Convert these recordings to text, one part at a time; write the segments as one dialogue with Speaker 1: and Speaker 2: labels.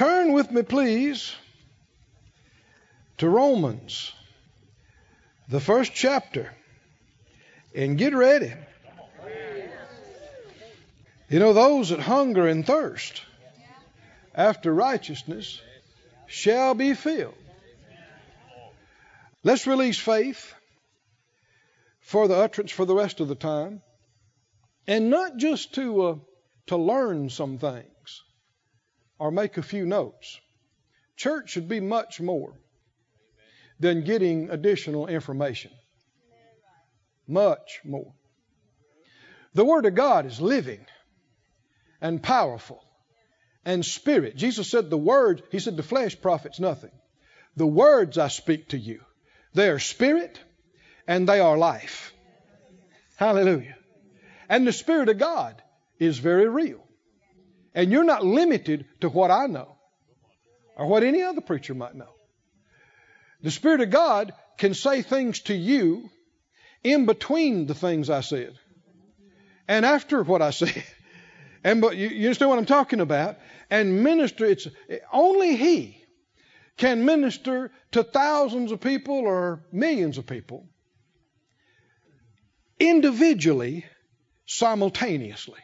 Speaker 1: Turn with me, please, to Romans, the first chapter, and get ready. You know, those that hunger and thirst after righteousness shall be filled. Let's release faith for the utterance for the rest of the time, and not just to uh, to learn some things or make a few notes. Church should be much more than getting additional information. Much more. The Word of God is living and powerful and spirit. Jesus said the word, he said the flesh profits nothing. The words I speak to you, they are spirit and they are life. Hallelujah. And the Spirit of God is very real. And you're not limited to what I know or what any other preacher might know. The Spirit of God can say things to you in between the things I said and after what I said. And but you, you understand what I'm talking about? And minister, it's only He can minister to thousands of people or millions of people individually, simultaneously.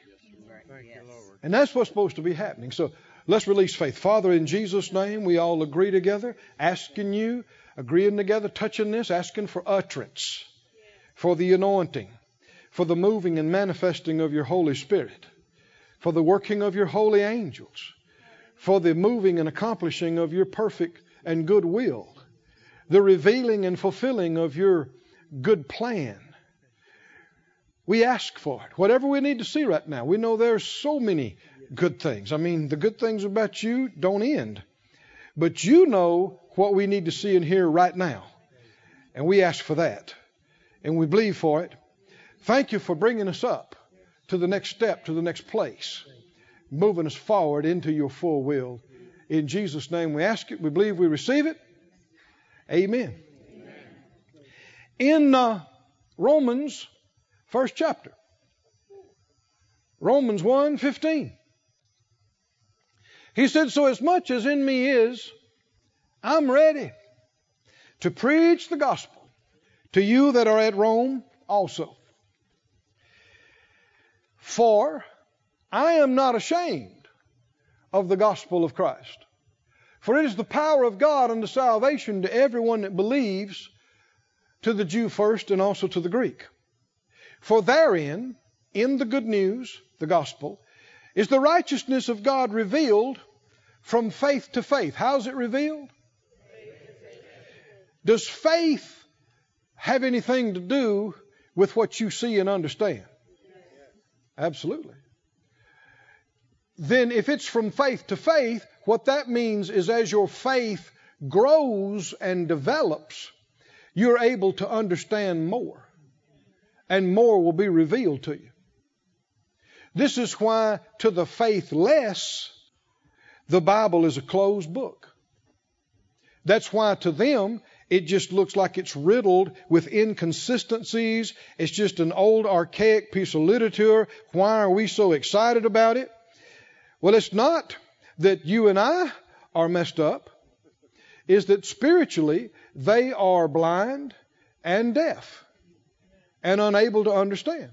Speaker 1: And that's what's supposed to be happening. So let's release faith. Father, in Jesus' name, we all agree together, asking you, agreeing together, touching this, asking for utterance, for the anointing, for the moving and manifesting of your Holy Spirit for the working of your holy angels, for the moving and accomplishing of your perfect and good will, the revealing and fulfilling of your good plan. We ask for it. Whatever we need to see right now. We know there's so many good things. I mean, the good things about you don't end. But you know what we need to see and hear right now. And we ask for that. And we believe for it. Thank you for bringing us up to the next step, to the next place, moving us forward into your full will. In Jesus' name we ask it, we believe we receive it. Amen. In uh, Romans, first chapter, Romans 1 15. He said, So as much as in me is, I'm ready to preach the gospel to you that are at Rome also. For I am not ashamed of the gospel of Christ. For it is the power of God unto salvation to everyone that believes, to the Jew first and also to the Greek. For therein, in the good news, the gospel, is the righteousness of God revealed from faith to faith. How's it revealed? Does faith have anything to do with what you see and understand? Absolutely. Then, if it's from faith to faith, what that means is as your faith grows and develops, you're able to understand more, and more will be revealed to you. This is why, to the faithless, the Bible is a closed book. That's why to them it just looks like it's riddled with inconsistencies. It's just an old, archaic piece of literature. Why are we so excited about it? Well, it's not that you and I are messed up, is that spiritually they are blind and deaf and unable to understand.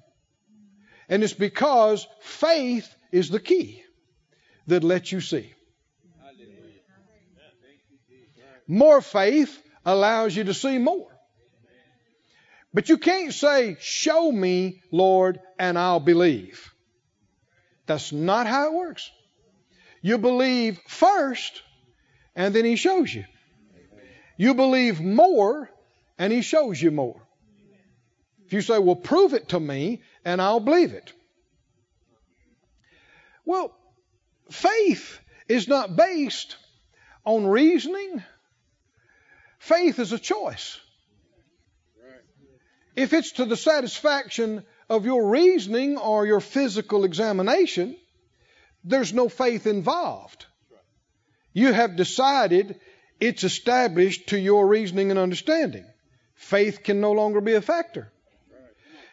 Speaker 1: And it's because faith is the key that lets you see. More faith allows you to see more. But you can't say, Show me, Lord, and I'll believe. That's not how it works. You believe first, and then He shows you. You believe more, and He shows you more. You say, Well, prove it to me, and I'll believe it. Well, faith is not based on reasoning Faith is a choice. If it's to the satisfaction of your reasoning or your physical examination, there's no faith involved. You have decided it's established to your reasoning and understanding. Faith can no longer be a factor.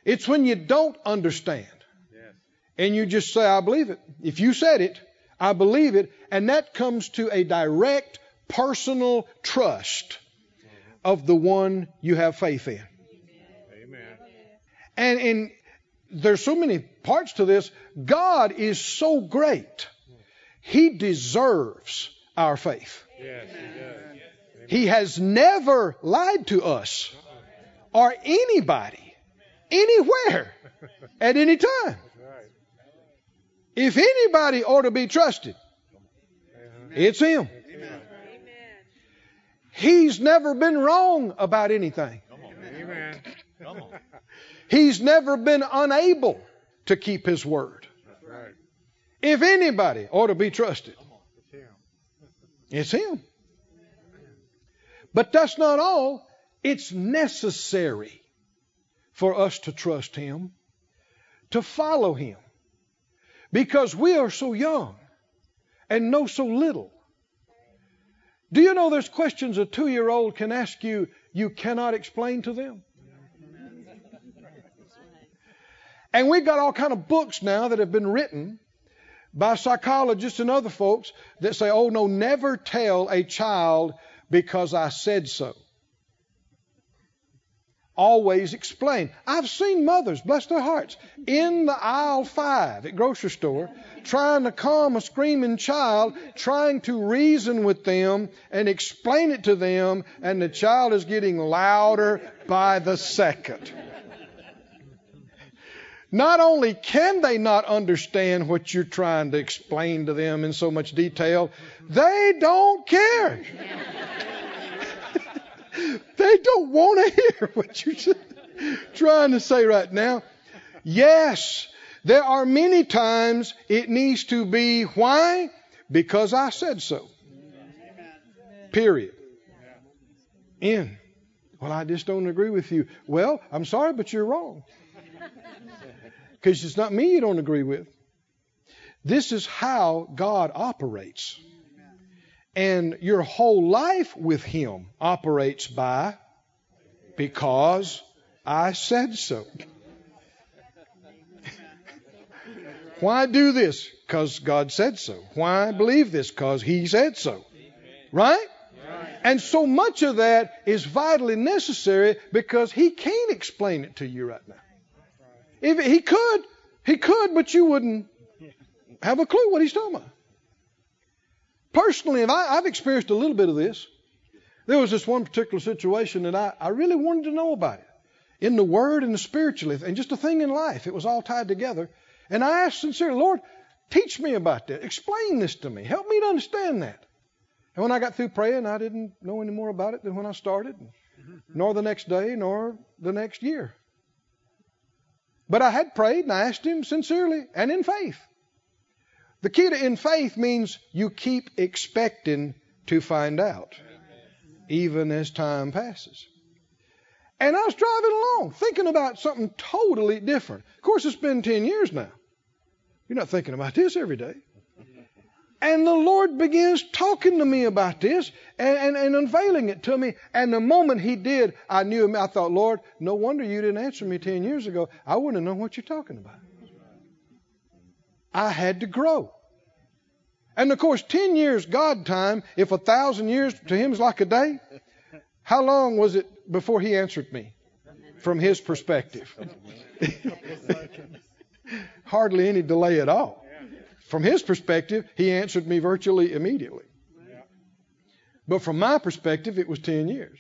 Speaker 1: It's when you don't understand and you just say, I believe it. If you said it, I believe it. And that comes to a direct personal trust of the one you have faith in. Amen. And, and there's so many parts to this. God is so great. He deserves our faith. Yes, he does. He has never lied to us or anybody, anywhere, at any time. If anybody ought to be trusted, it's Him. He's never been wrong about anything. He's never been unable to keep His word. If anybody ought to be trusted, it's Him. But that's not all. It's necessary for us to trust Him, to follow Him, because we are so young and know so little. Do you know there's questions a two year old can ask you you cannot explain to them? And we've got all kind of books now that have been written by psychologists and other folks that say, oh no, never tell a child because I said so. Always explain. I've seen mothers, bless their hearts, in the aisle five at grocery store, trying to calm a screaming child, trying to reason with them and explain it to them, and the child is getting louder by the second. Not only can they not understand what you're trying to explain to them in so much detail, they don't care. They don't want to hear what you're trying to say right now. Yes, there are many times it needs to be why? Because I said so. Period. In. Well, I just don't agree with you. Well, I'm sorry, but you're wrong. Because it's not me you don't agree with. This is how God operates. And your whole life with Him operates by because I said so. Why do this? Because God said so. Why believe this? Because He said so. Right? And so much of that is vitally necessary because He can't explain it to you right now. If He could, He could, but you wouldn't have a clue what He's talking about. Personally, I, have experienced a little bit of this. There was this one particular situation that I, I really wanted to know about it. In the Word and the spiritually, and just a thing in life. It was all tied together. And I asked sincerely, Lord, teach me about that. Explain this to me. Help me to understand that. And when I got through praying, I didn't know any more about it than when I started, nor the next day, nor the next year. But I had prayed and I asked Him sincerely and in faith. The key to in faith means you keep expecting to find out, even as time passes. And I was driving along thinking about something totally different. Of course, it's been 10 years now. You're not thinking about this every day. And the Lord begins talking to me about this and, and, and, unveiling it to me. And the moment He did, I knew Him. I thought, Lord, no wonder you didn't answer me 10 years ago. I wouldn't have known what you're talking about. I had to grow. And of course, 10 years God time, if a thousand years to Him is like a day, how long was it before He answered me from His perspective? Hardly any delay at all. From His perspective, He answered me virtually immediately. But from my perspective, it was 10 years.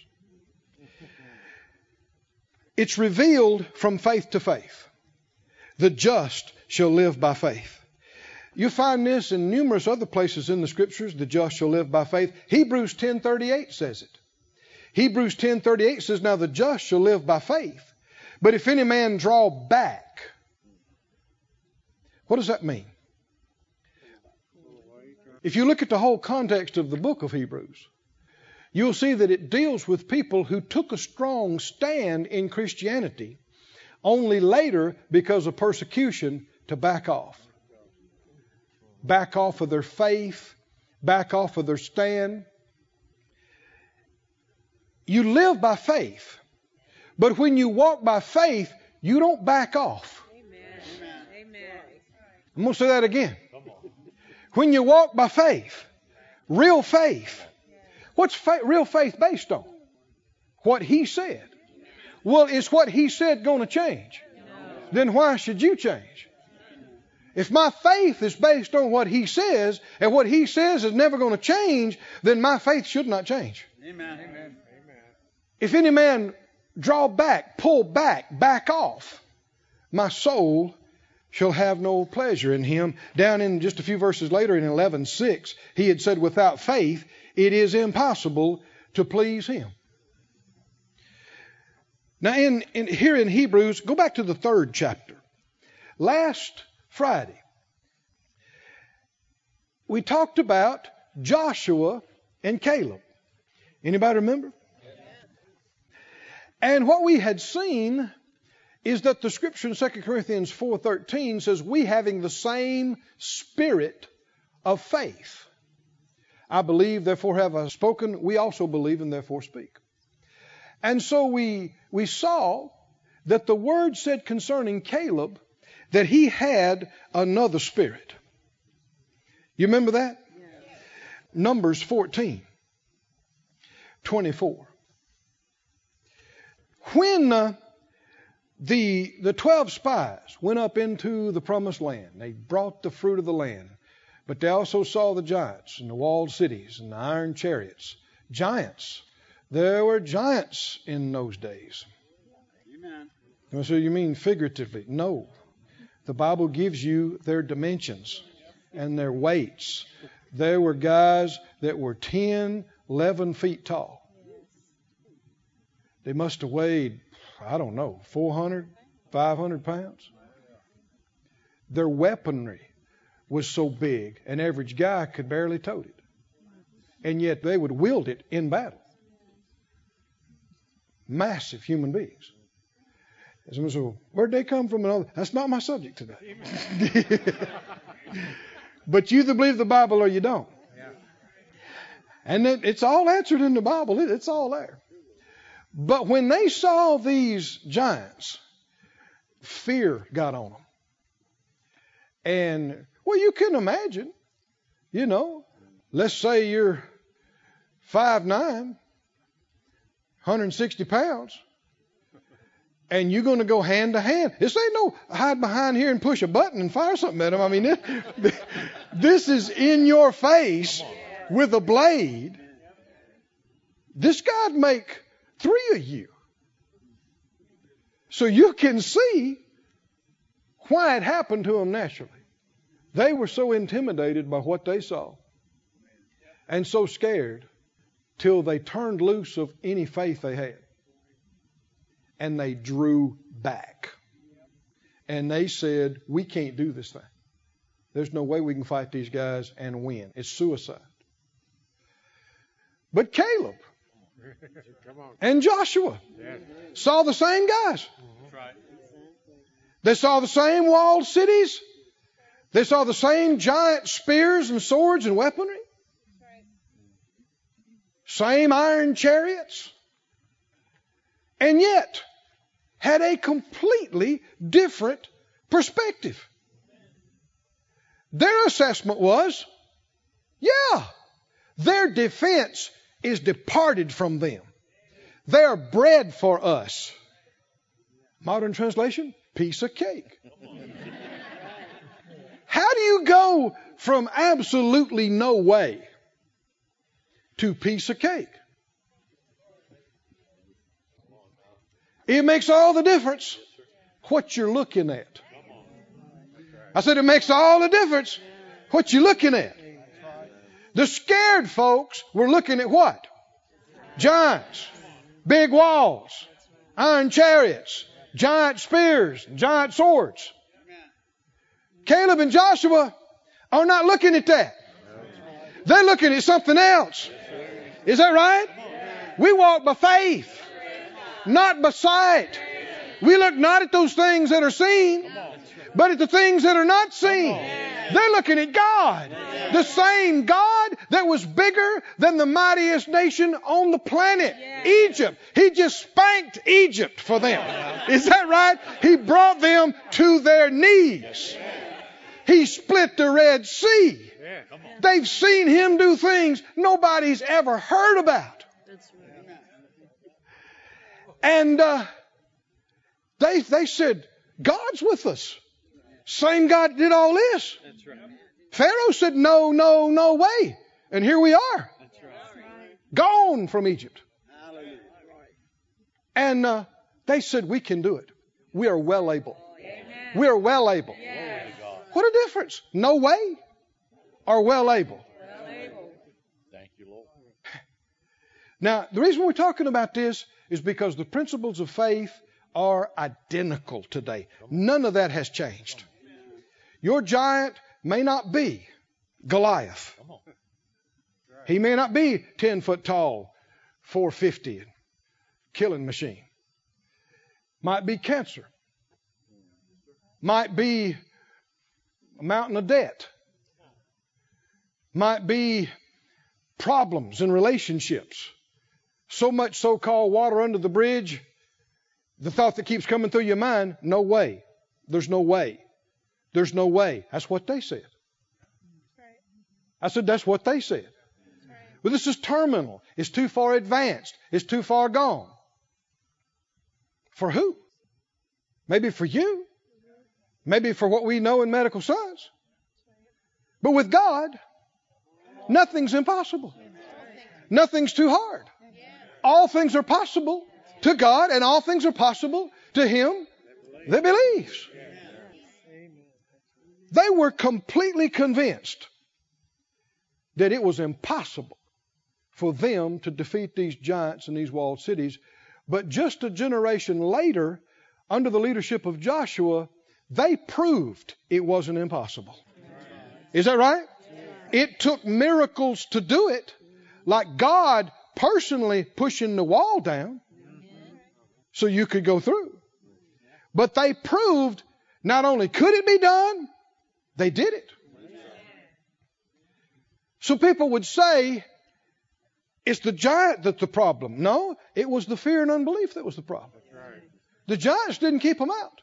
Speaker 1: It's revealed from faith to faith. The just shall live by faith. You find this in numerous other places in the scriptures. The just shall live by faith. Hebrews 10:38 says it. Hebrews 10:38 says, "Now the just shall live by faith. But if any man draw back, what does that mean? If you look at the whole context of the book of Hebrews, you'll see that it deals with people who took a strong stand in Christianity, only later, because of persecution, to back off back off of their faith, back off of their stand. You live by faith, but when you walk by faith, you don't back off. Amen. Amen. I'm going to say that again. When you walk by faith, real faith, what's real faith based on? What He said. Well, is what He said going to change? Then why should you change? If my faith is based on what He says, and what He says is never going to change, then my faith should not change. Amen. Amen. If any man draw back, pull back, back off, my soul shall have no pleasure in him. Down in just a few verses later in 11:6, he had said, "Without faith, it is impossible to please him." Now, in, in, here in Hebrews, go back to the third chapter. Last Friday, we talked about Joshua and Caleb. Anybody remember? And what we had seen is that the scripture in 2 Corinthians 4:13 says we having the same spirit of faith. I believe therefore have I spoken, we also believe and therefore speak. And so we we saw that the word said concerning Caleb that he had another spirit. You remember that? Yes. Numbers 14 24. When uh, the, the 12 spies went up into the promised land, they brought the fruit of the land, but they also saw the giants and the walled cities and the iron chariots. Giants. There were giants in those days. Amen. So you mean figuratively? No. The Bible gives you their dimensions and their weights. There were guys that were 10, 11 feet tall. They must have weighed, I don't know, 400, 500 pounds. Their weaponry was so big, an average guy could barely tote it. And yet they would wield it in battle. Massive human beings. And someone said, Where'd they come from? And all that. That's not my subject today. but you either believe the Bible or you don't. And it, it's all answered in the Bible, it, it's all there. But when they saw these giants, fear got on them. And, well, you can imagine, you know, let's say you're 5'9, 160 pounds, and you're going to go hand to hand. This ain't no hide behind here and push a button and fire something at them. I mean, this, this is in your face with a blade. This guy'd make Three of you. So you can see why it happened to them naturally. They were so intimidated by what they saw and so scared till they turned loose of any faith they had. And they drew back. And they said, We can't do this thing. There's no way we can fight these guys and win. It's suicide. But Caleb, and Joshua saw the same guys. They saw the same walled cities. They saw the same giant spears and swords and weaponry. Same iron chariots. And yet had a completely different perspective. Their assessment was, yeah, their defense is departed from them. They are bread for us. Modern translation, piece of cake. How do you go from absolutely no way to piece of cake? It makes all the difference what you're looking at. I said it makes all the difference what you're looking at. The scared folks were looking at what? Giants, big walls, iron chariots, giant spears, giant swords. Caleb and Joshua are not looking at that. They're looking at something else. Is that right? We walk by faith, not by sight. We look not at those things that are seen, but at the things that are not seen. They're looking at God. The same God that was bigger than the mightiest nation on the planet, Egypt. He just spanked Egypt for them. Is that right? He brought them to their knees. He split the Red Sea They've seen him do things nobody's ever heard about. And uh, they they said, God's with us. Same God did all this. Pharaoh said, No, no, no way. And here we are. Gone from Egypt. And uh, they said, We can do it. We are well able. We are well able. What a difference. No way or well able.
Speaker 2: Thank you, Lord.
Speaker 1: Now, the reason we're talking about this is because the principles of faith are identical today. None of that has changed. Your giant may not be Goliath. He may not be 10 foot tall, 450, killing machine. Might be cancer. Might be a mountain of debt. Might be problems in relationships. So much so called water under the bridge. The thought that keeps coming through your mind no way. There's no way. There's no way. That's what they said. I said, that's what they said. But this is terminal. It's too far advanced. It's too far gone. For who? Maybe for you. Maybe for what we know in medical science. But with God, nothing's impossible. Nothing's too hard. All things are possible to God, and all things are possible to Him that believes. They were completely convinced that it was impossible for them to defeat these giants in these walled cities. But just a generation later, under the leadership of Joshua, they proved it wasn't impossible. Is that right? It took miracles to do it, like God personally pushing the wall down so you could go through. But they proved not only could it be done, they did it. So people would say, it's the giant that's the problem. No, it was the fear and unbelief that was the problem. The giants didn't keep them out.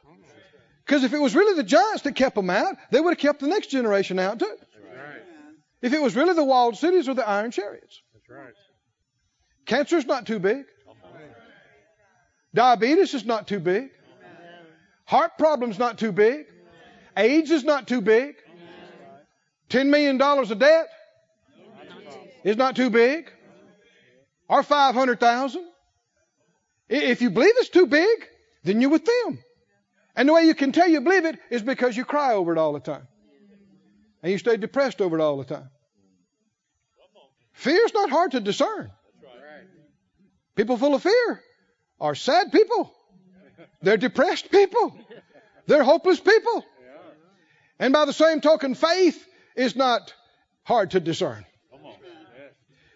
Speaker 1: Because if it was really the giants that kept them out, they would have kept the next generation out too. If it was really the walled cities or the iron chariots. That's right. Cancer's not too big. Diabetes is not too big. Heart problem's not too big. AIDS is not too big. $10 million of debt is not too big. Or 500,000. If you believe it's too big, then you're with them. And the way you can tell you believe it is because you cry over it all the time. And you stay depressed over it all the time. Fear is not hard to discern. People full of fear are sad people. They're depressed people. They're hopeless people. And by the same token, faith is not hard to discern.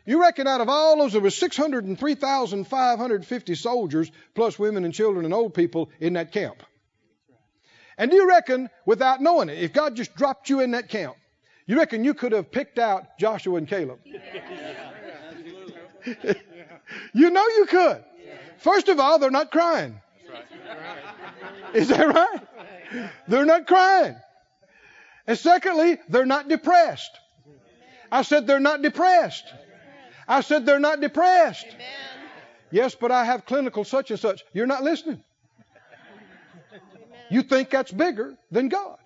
Speaker 1: You reckon out of all those, there were 603,550 soldiers, plus women and children and old people in that camp. And do you reckon, without knowing it, if God just dropped you in that camp, you reckon you could have picked out Joshua and Caleb? you know you could. First of all, they're not crying. Is that right? They're not crying. And secondly, they're not depressed. I said they're not depressed. I said they're not depressed. Yes, but I have clinical such and such. You're not listening. You think that's bigger than God.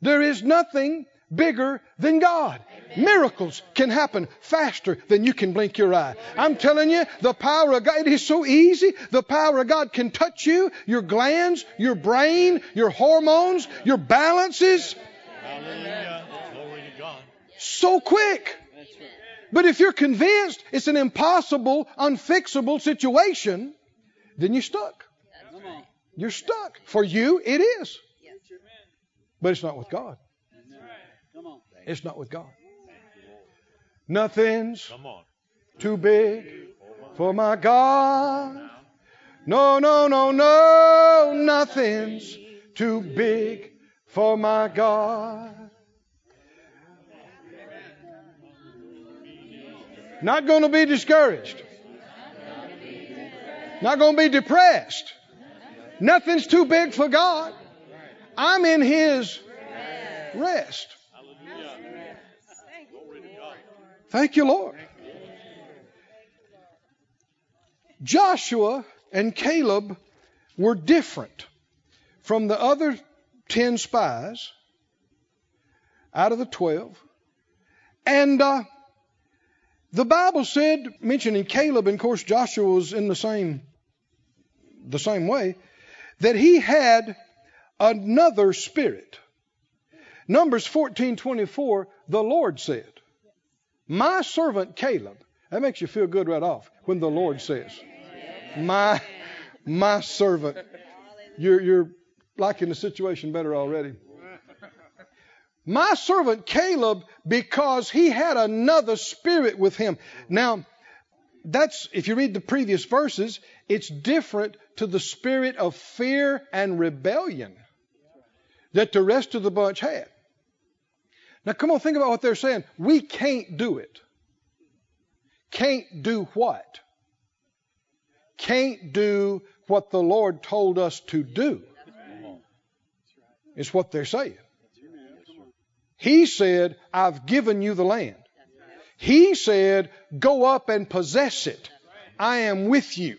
Speaker 1: There is nothing bigger than God. Miracles can happen faster than you can blink your eye. I'm telling you, the power of God, it is so easy. The power of God can touch you, your glands, your brain, your hormones, your balances.
Speaker 2: Hallelujah. Glory to God.
Speaker 1: So quick. But if you're convinced it's an impossible, unfixable situation, then you're stuck. You're stuck. For you, it is. But it's not with God. It's not with God. Nothing's too big for my God. No, no, no, no. Nothing's too big for my God. Not going to be discouraged. Not going to be depressed. Nothing's too big for God. I'm in His rest. Thank you, Lord. Joshua and Caleb were different from the other 10 spies out of the 12. And uh, the Bible said, mentioning Caleb, and of course Joshua was in the same the same way, that he had another spirit. Numbers 14:24, the Lord said, "My servant Caleb." That makes you feel good right off when the Lord says, "My my servant." You're you're liking the situation better already. My servant Caleb, because he had another spirit with him. Now, that's, if you read the previous verses, it's different to the spirit of fear and rebellion that the rest of the bunch had. Now, come on, think about what they're saying. We can't do it. Can't do what? Can't do what the Lord told us to do. Is what they're saying. He said, I've given you the land. He said, Go up and possess it. I am with you.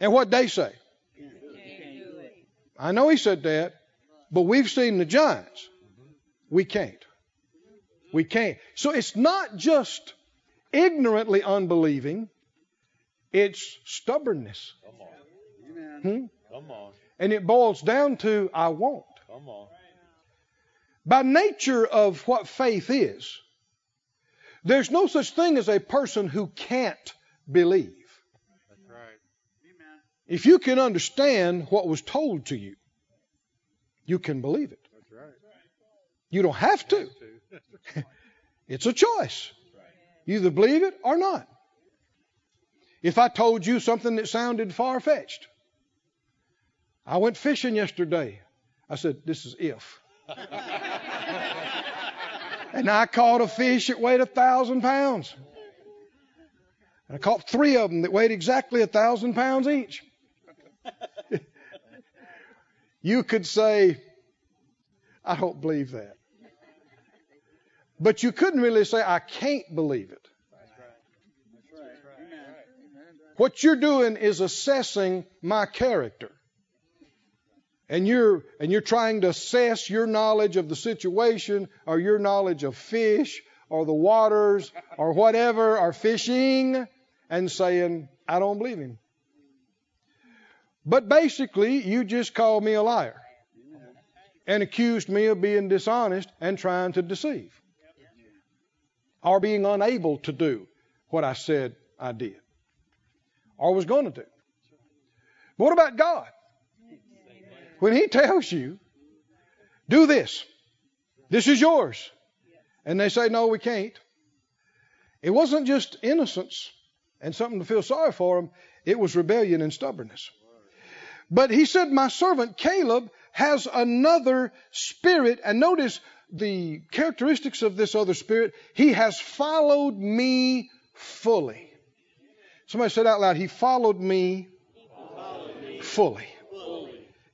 Speaker 3: On.
Speaker 1: And what they say? I know he said that, but we've seen the giants. We can't. We can't. So it's not just ignorantly unbelieving, it's stubbornness.
Speaker 3: Come Amen.
Speaker 1: Hmm?
Speaker 2: Come on.
Speaker 1: And it boils down to I won't.
Speaker 2: Come on.
Speaker 1: By nature of what faith is, there's no such thing as a person who can't believe.
Speaker 2: That's right.
Speaker 3: Amen.
Speaker 1: If you can understand what was told to you, you can believe it.
Speaker 2: That's right.
Speaker 1: You don't have to. It's a choice. You either believe it or not. If I told you something that sounded far fetched, I went fishing yesterday. I said, This is if. and I caught a fish that weighed a thousand pounds. And I caught three of them that weighed exactly a thousand pounds each. you could say, I don't believe that. But you couldn't really say, I can't believe it. What you're doing is assessing my character. And you're and you're trying to assess your knowledge of the situation or your knowledge of fish or the waters or whatever or fishing and saying, I don't believe him. But basically, you just called me a liar and accused me of being dishonest and trying to deceive or being unable to do what I said I did or was going to do. But what about God? When He tells you, do this, this is yours, and they say, no, we can't, it wasn't just innocence and something to feel sorry for them, it was rebellion and stubbornness. But He said, my servant Caleb has another spirit, and notice the characteristics of this other spirit. He has followed me fully. Somebody said out loud, He followed me fully.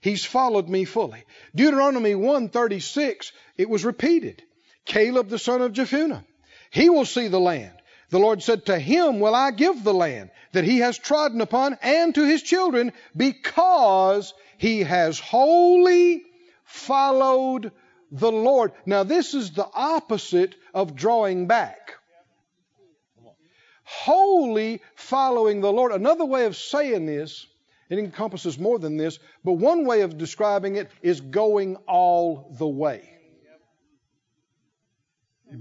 Speaker 1: He's followed me fully. Deuteronomy 136, it was repeated. Caleb the son of Jephunneh. He will see the land. The Lord said, To him will I give the land that he has trodden upon, and to his children, because he has wholly followed the Lord. Now, this is the opposite of drawing back. Wholly following the Lord. Another way of saying this, it encompasses more than this, but one way of describing it is going all the way.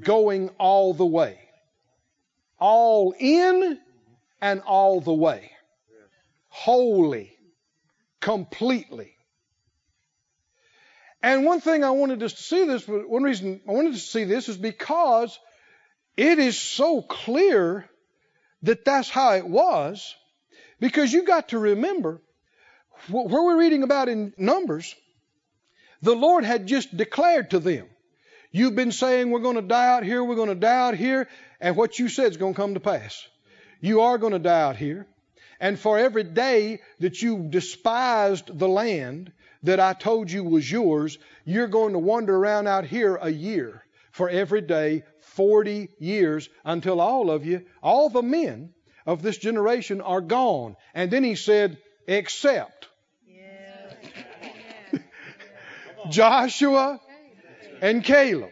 Speaker 1: Going all the way. All in and all the way. Wholly. Completely. And one thing I wanted to see this, one reason I wanted to see this is because it is so clear that that's how it was. Because you got to remember, where we're reading about in Numbers, the Lord had just declared to them, You've been saying we're going to die out here, we're going to die out here, and what you said is going to come to pass. You are going to die out here. And for every day that you despised the land that I told you was yours, you're going to wander around out here a year for every day 40 years until all of you, all the men of this generation are gone. And then he said, except Joshua and Caleb.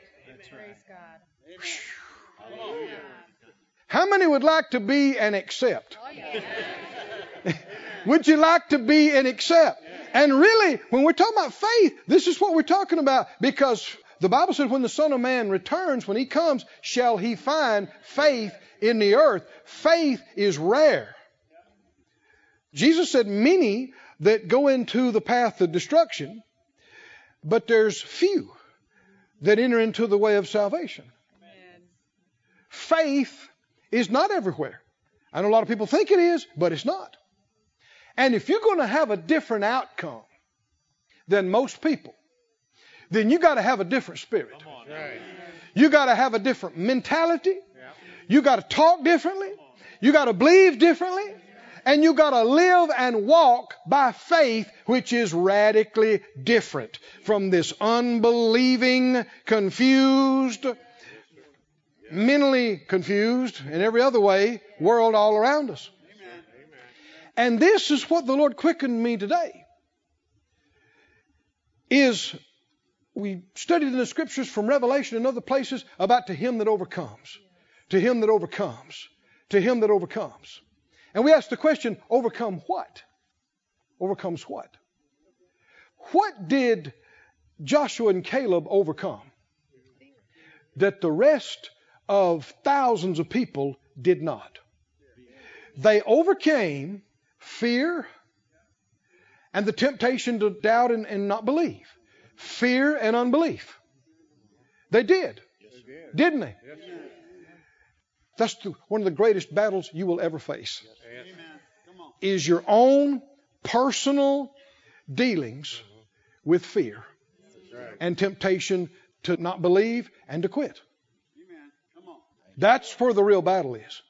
Speaker 1: How many would like to be and accept? Oh, would you like to be and accept? And really, when we're talking about faith, this is what we're talking about because the Bible says when the Son of Man returns, when he comes, shall he find faith in the earth. Faith is rare. Jesus said, Many that go into the path of destruction, but there's few that enter into the way of salvation. Faith is not everywhere. I know a lot of people think it is, but it's not. And if you're going to have a different outcome than most people, then you got to have a different spirit. You got to have a different mentality. You got to talk differently. You got to believe differently. And you got to live and walk by faith, which is radically different from this unbelieving, confused, mentally confused, in every other way, world all around us. And this is what the Lord quickened me today. Is we studied in the scriptures from Revelation and other places about to him that overcomes, to him that overcomes, to him that overcomes. And we ask the question, overcome what? Overcomes what? What did Joshua and Caleb overcome? That the rest of thousands of people did not. They overcame fear and the temptation to doubt and, and not believe. Fear and unbelief. They did. Didn't they? That's the, one of the greatest battles you will ever face. Is your own personal dealings with fear and temptation to not believe and to quit. That's where the real battle is.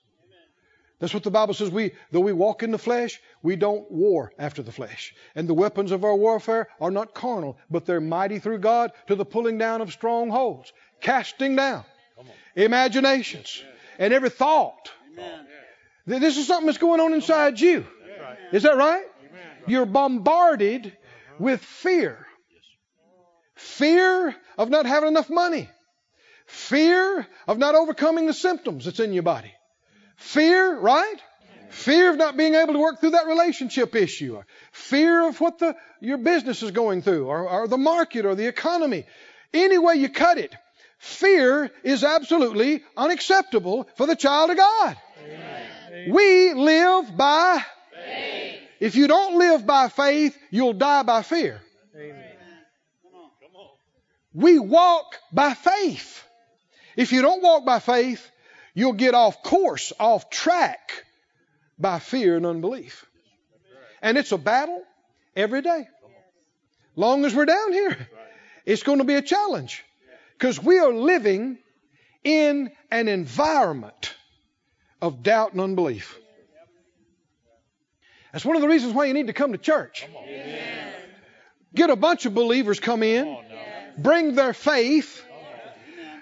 Speaker 1: That's what the Bible says. We, though we walk in the flesh, we don't war after the flesh. And the weapons of our warfare are not carnal, but they're mighty through God to the pulling down of strongholds, casting down imaginations and every thought. This is something that's going on inside you. Is that right? You're bombarded with fear. Fear of not having enough money. Fear of not overcoming the symptoms that's in your body. Fear, right? Fear of not being able to work through that relationship issue. Or fear of what the, your business is going through or, or the market or the economy. Any way you cut it, fear is absolutely unacceptable for the child of God. Amen. We live by faith. If you don't live by faith, you'll die by fear. Amen. We walk by faith. If you don't walk by faith, you'll get off course, off track by fear and unbelief. And it's a battle every day. Long as we're down here, it's going to be a challenge because we are living in an environment of doubt and unbelief. That's one of the reasons why you need to come to church. Get a bunch of believers come in, bring their faith.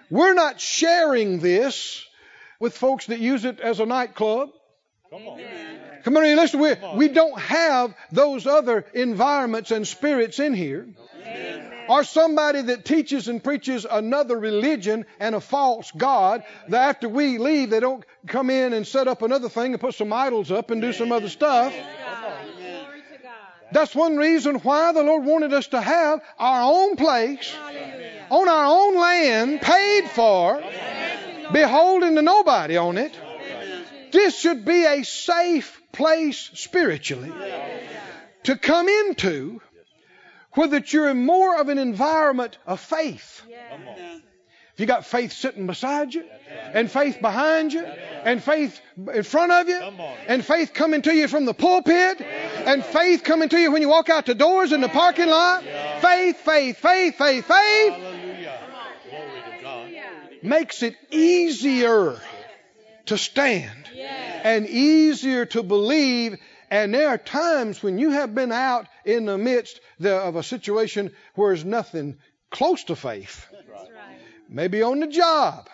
Speaker 1: We're not sharing this with folks that use it as a nightclub. Come on. Come on, listen. We, we don't have those other environments and spirits in here. Amen. Or somebody that teaches and preaches another religion and a false God, that after we leave, they don't come in and set up another thing and put some idols up and do some other stuff. That's one reason why the Lord wanted us to have our own place, on our own land, paid for beholden to nobody on it. This should be a safe place spiritually to come into where that you're in more of an environment of faith. If you got faith sitting beside you, and faith behind you, and faith in front of you, and faith coming to you from the pulpit, and faith coming to you when you walk out the doors in the parking lot, faith, faith, faith, faith, faith makes it easier to stand and easier to believe. And there are times when you have been out in the midst of a situation where there's nothing close to faith. Maybe on the job.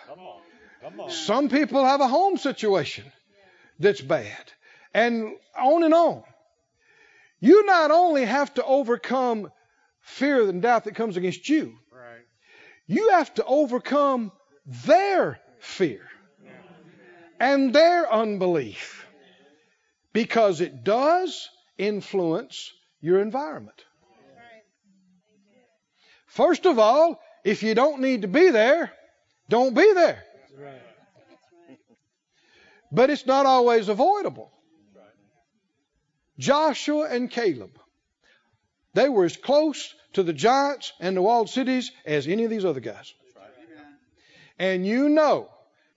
Speaker 1: Some people have a home situation that's bad. And on and on. You not only have to overcome fear and doubt that comes against you,
Speaker 3: Right.
Speaker 1: you have to overcome their fear and their unbelief because it does influence your environment. First of all, if you don't need to be there, don't be there. But it's not always avoidable. Joshua and Caleb, they were as close to the giants and the walled cities as any of these other guys. And you know,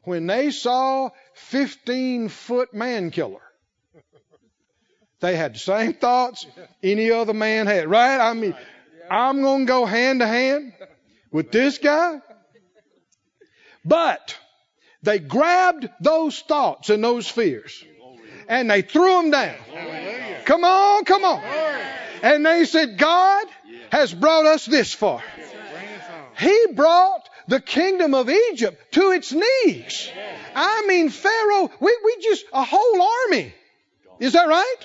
Speaker 1: when they saw 15 foot man killer, they had the same thoughts any other man had, right? I mean, I'm going to go hand to hand with this guy. But they grabbed those thoughts and those fears and they threw them down. Come on, come on. And they said, God has brought us this far. He brought the kingdom of Egypt to its knees. I mean, Pharaoh, we, we just, a whole army. Is that right?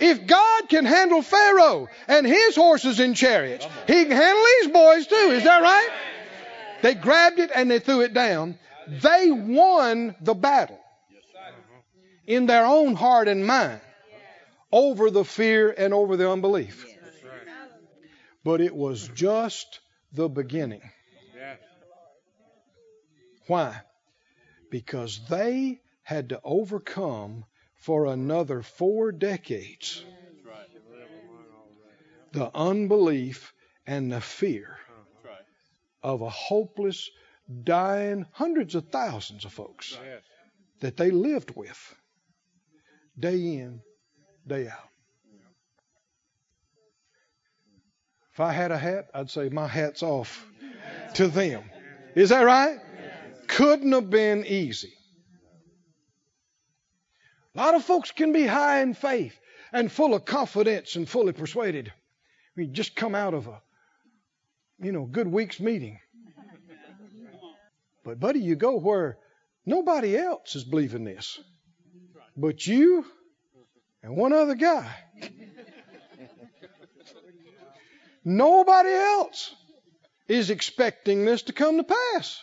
Speaker 1: If God can handle Pharaoh and his horses and chariots, he can handle these boys too. Is that right? They grabbed it and they threw it down. They won the battle in their own heart and mind over the fear and over the unbelief. But it was just the beginning. Why? Because they had to overcome for another four decades the unbelief and the fear of a hopeless, dying, hundreds of thousands of folks that they lived with day in, day out. If I had a hat, I'd say my hat's off to them. Is that right? Couldn't have been easy. A lot of folks can be high in faith and full of confidence and fully persuaded. We just come out of a, you know, good week's meeting. But buddy, you go where nobody else is believing this, but you and one other guy. Nobody else is expecting this to come to pass.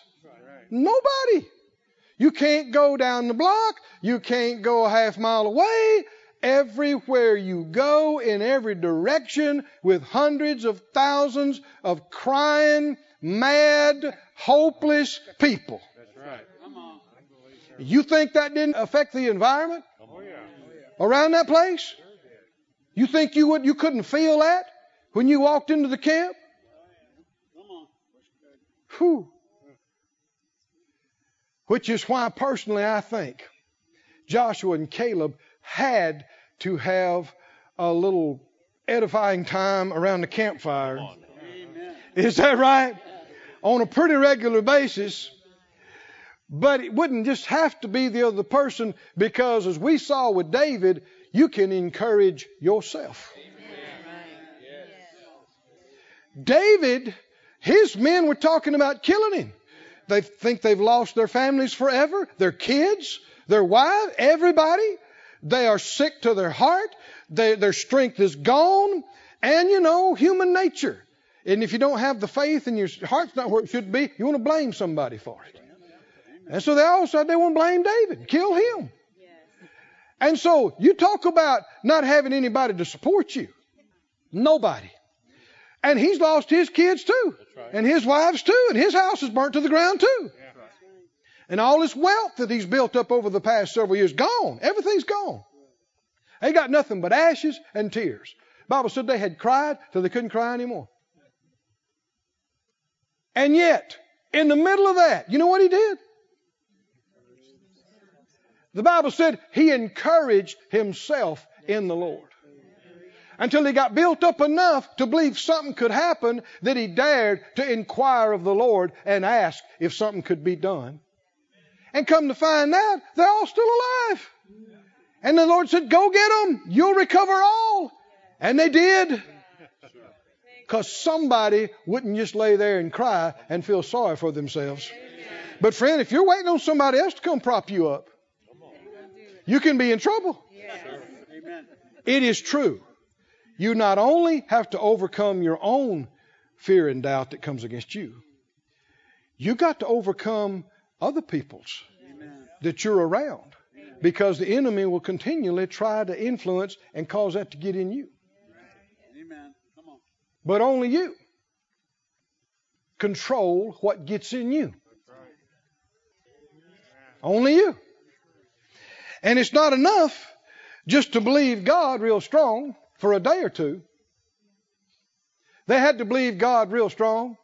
Speaker 1: Nobody. You can't go down the block. You can't go a half mile away. Everywhere you go, in every direction, with hundreds of thousands of crying, mad, hopeless people. You think that didn't affect the environment around that place? You think you would you couldn't feel that when you walked into the camp? Whew. Which is why personally I think Joshua and Caleb had to have a little edifying time around the campfire. Is that right? On a pretty regular basis. But it wouldn't just have to be the other person because, as we saw with David, you can encourage yourself. David, his men were talking about killing him. They think they've lost their families forever, their kids, their wives, everybody. They are sick to their heart. They, their strength is gone. And you know, human nature. And if you don't have the faith and your heart's not where it should be, you want to blame somebody for it. And so they all said they want to blame David, kill him. And so you talk about not having anybody to support you. Nobody. And he's lost his kids too. And his wives too. And his house is burnt to the ground too. And all his wealth that he's built up over the past several years, gone. Everything's gone. They got nothing but ashes and tears. Bible said they had cried till they couldn't cry anymore. And yet, in the middle of that, you know what he did? The Bible said he encouraged himself in the Lord. Until he got built up enough to believe something could happen that he dared to inquire of the Lord and ask if something could be done. And come to find out, they're all still alive. And the Lord said, Go get them. You'll recover all. And they did. Because somebody wouldn't just lay there and cry and feel sorry for themselves. But friend, if you're waiting on somebody else to come prop you up, you can be in trouble. It is true. You not only have to overcome your own fear and doubt that comes against you, you got to overcome other people's
Speaker 3: Amen.
Speaker 1: that you're around because the enemy will continually try to influence and cause that to get in you.
Speaker 3: Amen. Come on.
Speaker 1: But only you control what gets in you. Only you. And it's not enough just to believe God real strong for a day or two. They had to believe God real strong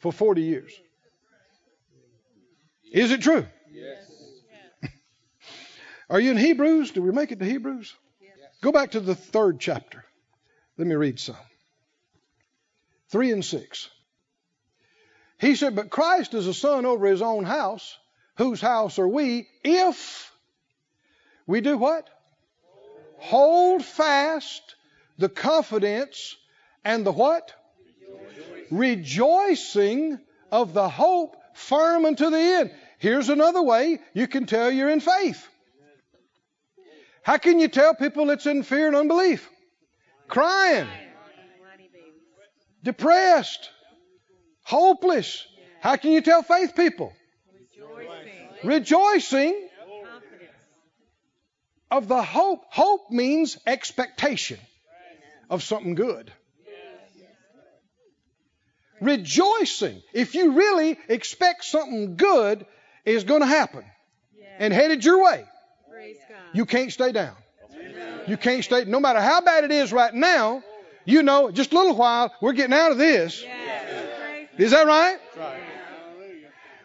Speaker 1: for 40 years. Is it true?
Speaker 3: Yes.
Speaker 1: Are you in Hebrews? Do we make it to Hebrews? Yes. Go back to the third chapter. Let me read some. Three and six. He said, But Christ is a son over his own house. Whose house are we if we do what? Hold fast the confidence and the what? Rejoicing of the hope firm unto the end. Here's another way you can tell you're in faith. How can you tell people it's in fear and unbelief? Crying, depressed, hopeless. How can you tell faith people? Rejoicing of the hope. Hope means expectation of something good. Rejoicing. If you really expect something good is going to happen and headed your way, you can't stay down. You can't stay, no matter how bad it is right now, you know, just a little while, we're getting out of this. Is that right?
Speaker 2: Right.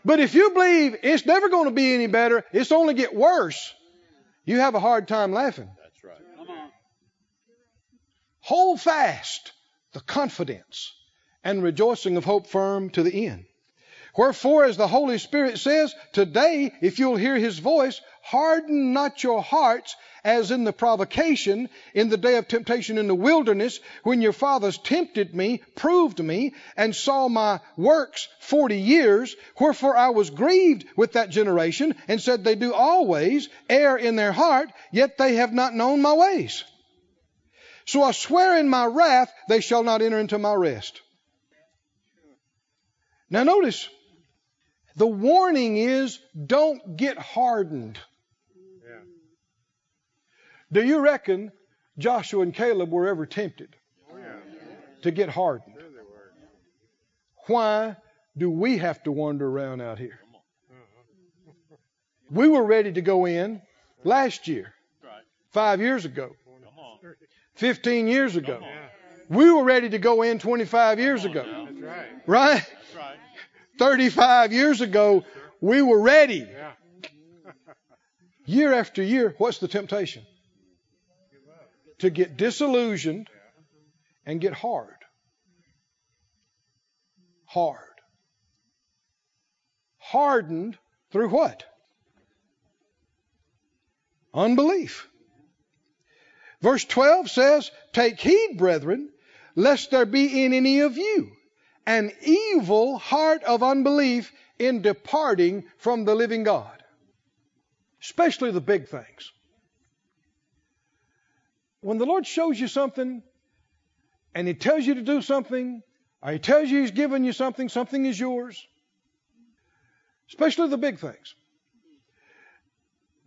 Speaker 1: But if you believe it's never going to be any better, it's only get worse, you have a hard time laughing.
Speaker 2: That's right.
Speaker 3: Come on.
Speaker 1: Hold fast the confidence and rejoicing of hope firm to the end. Wherefore, as the Holy Spirit says, today, if you'll hear his voice, harden not your hearts as in the provocation in the day of temptation in the wilderness, when your fathers tempted me, proved me, and saw my works forty years. Wherefore I was grieved with that generation, and said, They do always err in their heart, yet they have not known my ways. So I swear in my wrath, they shall not enter into my rest. Now notice, the warning is don't get hardened. Do you reckon Joshua and Caleb were ever tempted to get hardened? Why do we have to wander around out here? We were ready to go in last year, five years ago, 15 years ago. We were ready to go in 25 years ago, right. 35 years ago, we were ready. Year after year, what's the temptation? To get disillusioned and get hard. Hard. Hardened through what? Unbelief. Verse 12 says, Take heed, brethren, lest there be in any of you an evil heart of unbelief in departing from the living God. Especially the big things. When the Lord shows you something and He tells you to do something, or He tells you He's given you something, something is yours, especially the big things,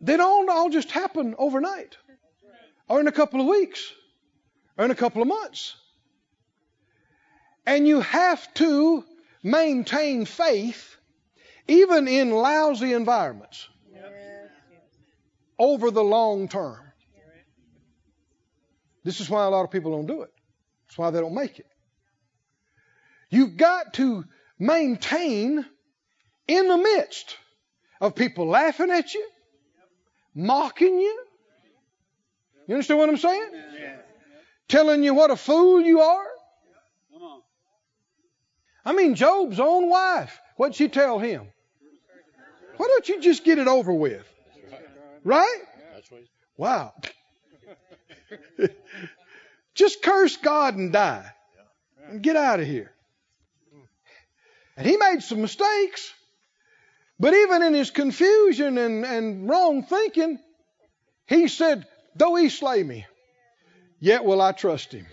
Speaker 1: they don't all just happen overnight or in a couple of weeks or in a couple of months. And you have to maintain faith even in lousy environments over the long term. This is why a lot of people don't do it. That's why they don't make it. You've got to maintain in the midst of people laughing at you, mocking you. You understand what I'm saying? Telling you what a fool you are. I mean, Job's own wife. What'd she tell him? Why don't you just get it over with? Right?
Speaker 2: That's what he's
Speaker 1: Wow. just curse God and die. And get out of here. And he made some mistakes. But even in his confusion and, and wrong thinking, he said, Though he slay me, yet will I trust him.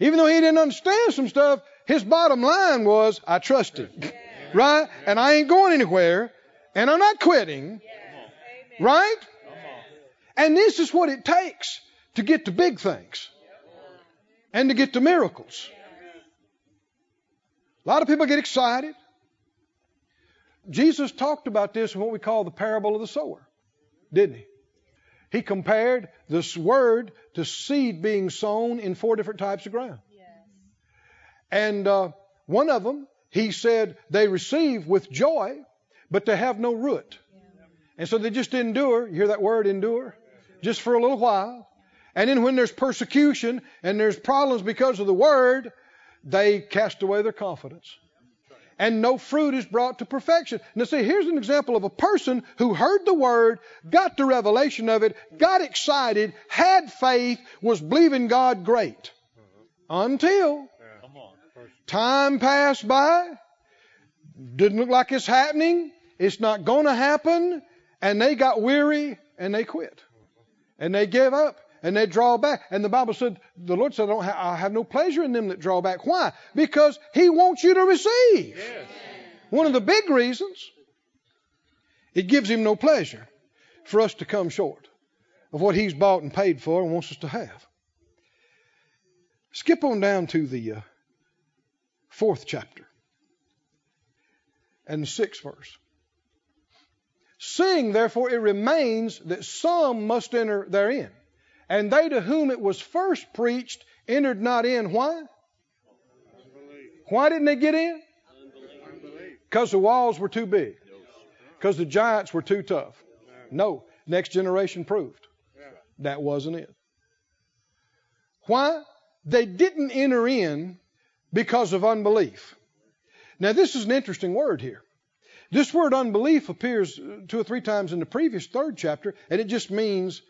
Speaker 1: Even though he didn't understand some stuff, his bottom line was, I trust him. Right? And I ain't going anywhere. And I'm not quitting. Right? And this is what it takes to get to big things and to get to miracles. A lot of people get excited. Jesus talked about this in what we call the parable of the sower, didn't he? He compared this word to seed being sown in four different types of ground. And uh, one of them, he said, they receive with joy, but they have no root. And so they just endure. You hear that word, endure? Just for a little while. And then when there's persecution and there's problems because of the word, they cast away their confidence. And no fruit is brought to perfection. Now, see, here's an example of a person who heard the word, got the revelation of it, got excited, had faith, was believing God great. Until time passed by, didn't look like it's happening, it's not going to happen, and they got weary and they quit. And they give up and they draw back. And the Bible said, the Lord said, I, I have no pleasure in them that draw back. Why? Because He wants you to receive.
Speaker 2: Yes.
Speaker 1: One of the big reasons, it gives Him no pleasure for us to come short of what He's bought and paid for and wants us to have. Skip on down to the uh, fourth chapter and the sixth verse. Seeing, therefore, it remains that some must enter therein. And they to whom it was first preached entered not in. Why? Why didn't they get in? Because the walls were too big. Because the giants were too tough. No. Next generation proved that wasn't it. Why? They didn't enter in because of unbelief. Now, this is an interesting word here. This word unbelief appears two or three times in the previous third chapter, and it just means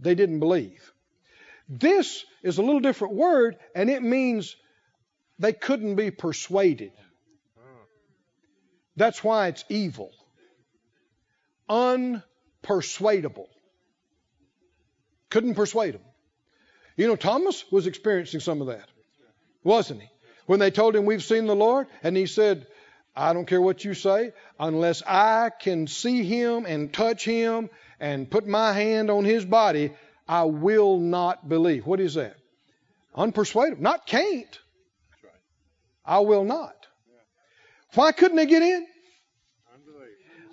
Speaker 1: they didn't believe. This is a little different word, and it means they couldn't be persuaded. That's why it's evil. Unpersuadable. Couldn't persuade them. You know, Thomas was experiencing some of that, wasn't he? When they told him, We've seen the Lord, and he said, I don't care what you say, unless I can see him and touch him and put my hand on his body, I will not believe. What is that? Unpersuadable. Not can't. I will not. Why couldn't they get in?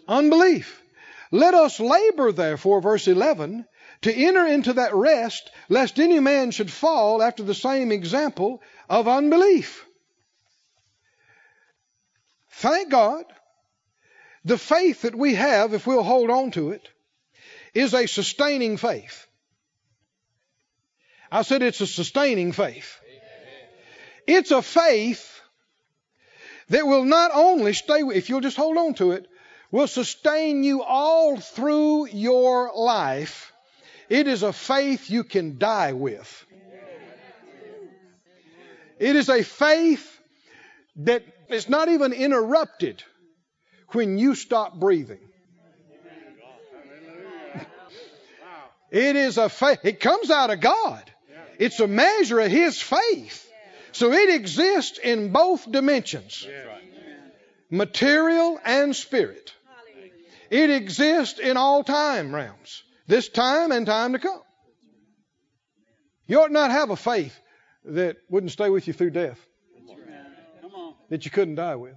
Speaker 1: Unbelief. Let us labor, therefore, verse 11, to enter into that rest, lest any man should fall after the same example of unbelief. Thank God, the faith that we have, if we'll hold on to it, is a sustaining faith. I said it's a sustaining faith. It's a faith that will not only stay, if you'll just hold on to it, will sustain you all through your life. It is a faith you can die with. It is a faith that is not even interrupted when you stop breathing. It is a faith. It comes out of God. It's a measure of His faith. So it exists in both dimensions material and spirit. It exists in all time realms, this time and time to come. You ought not have a faith that wouldn't stay with you through death, that you couldn't die with.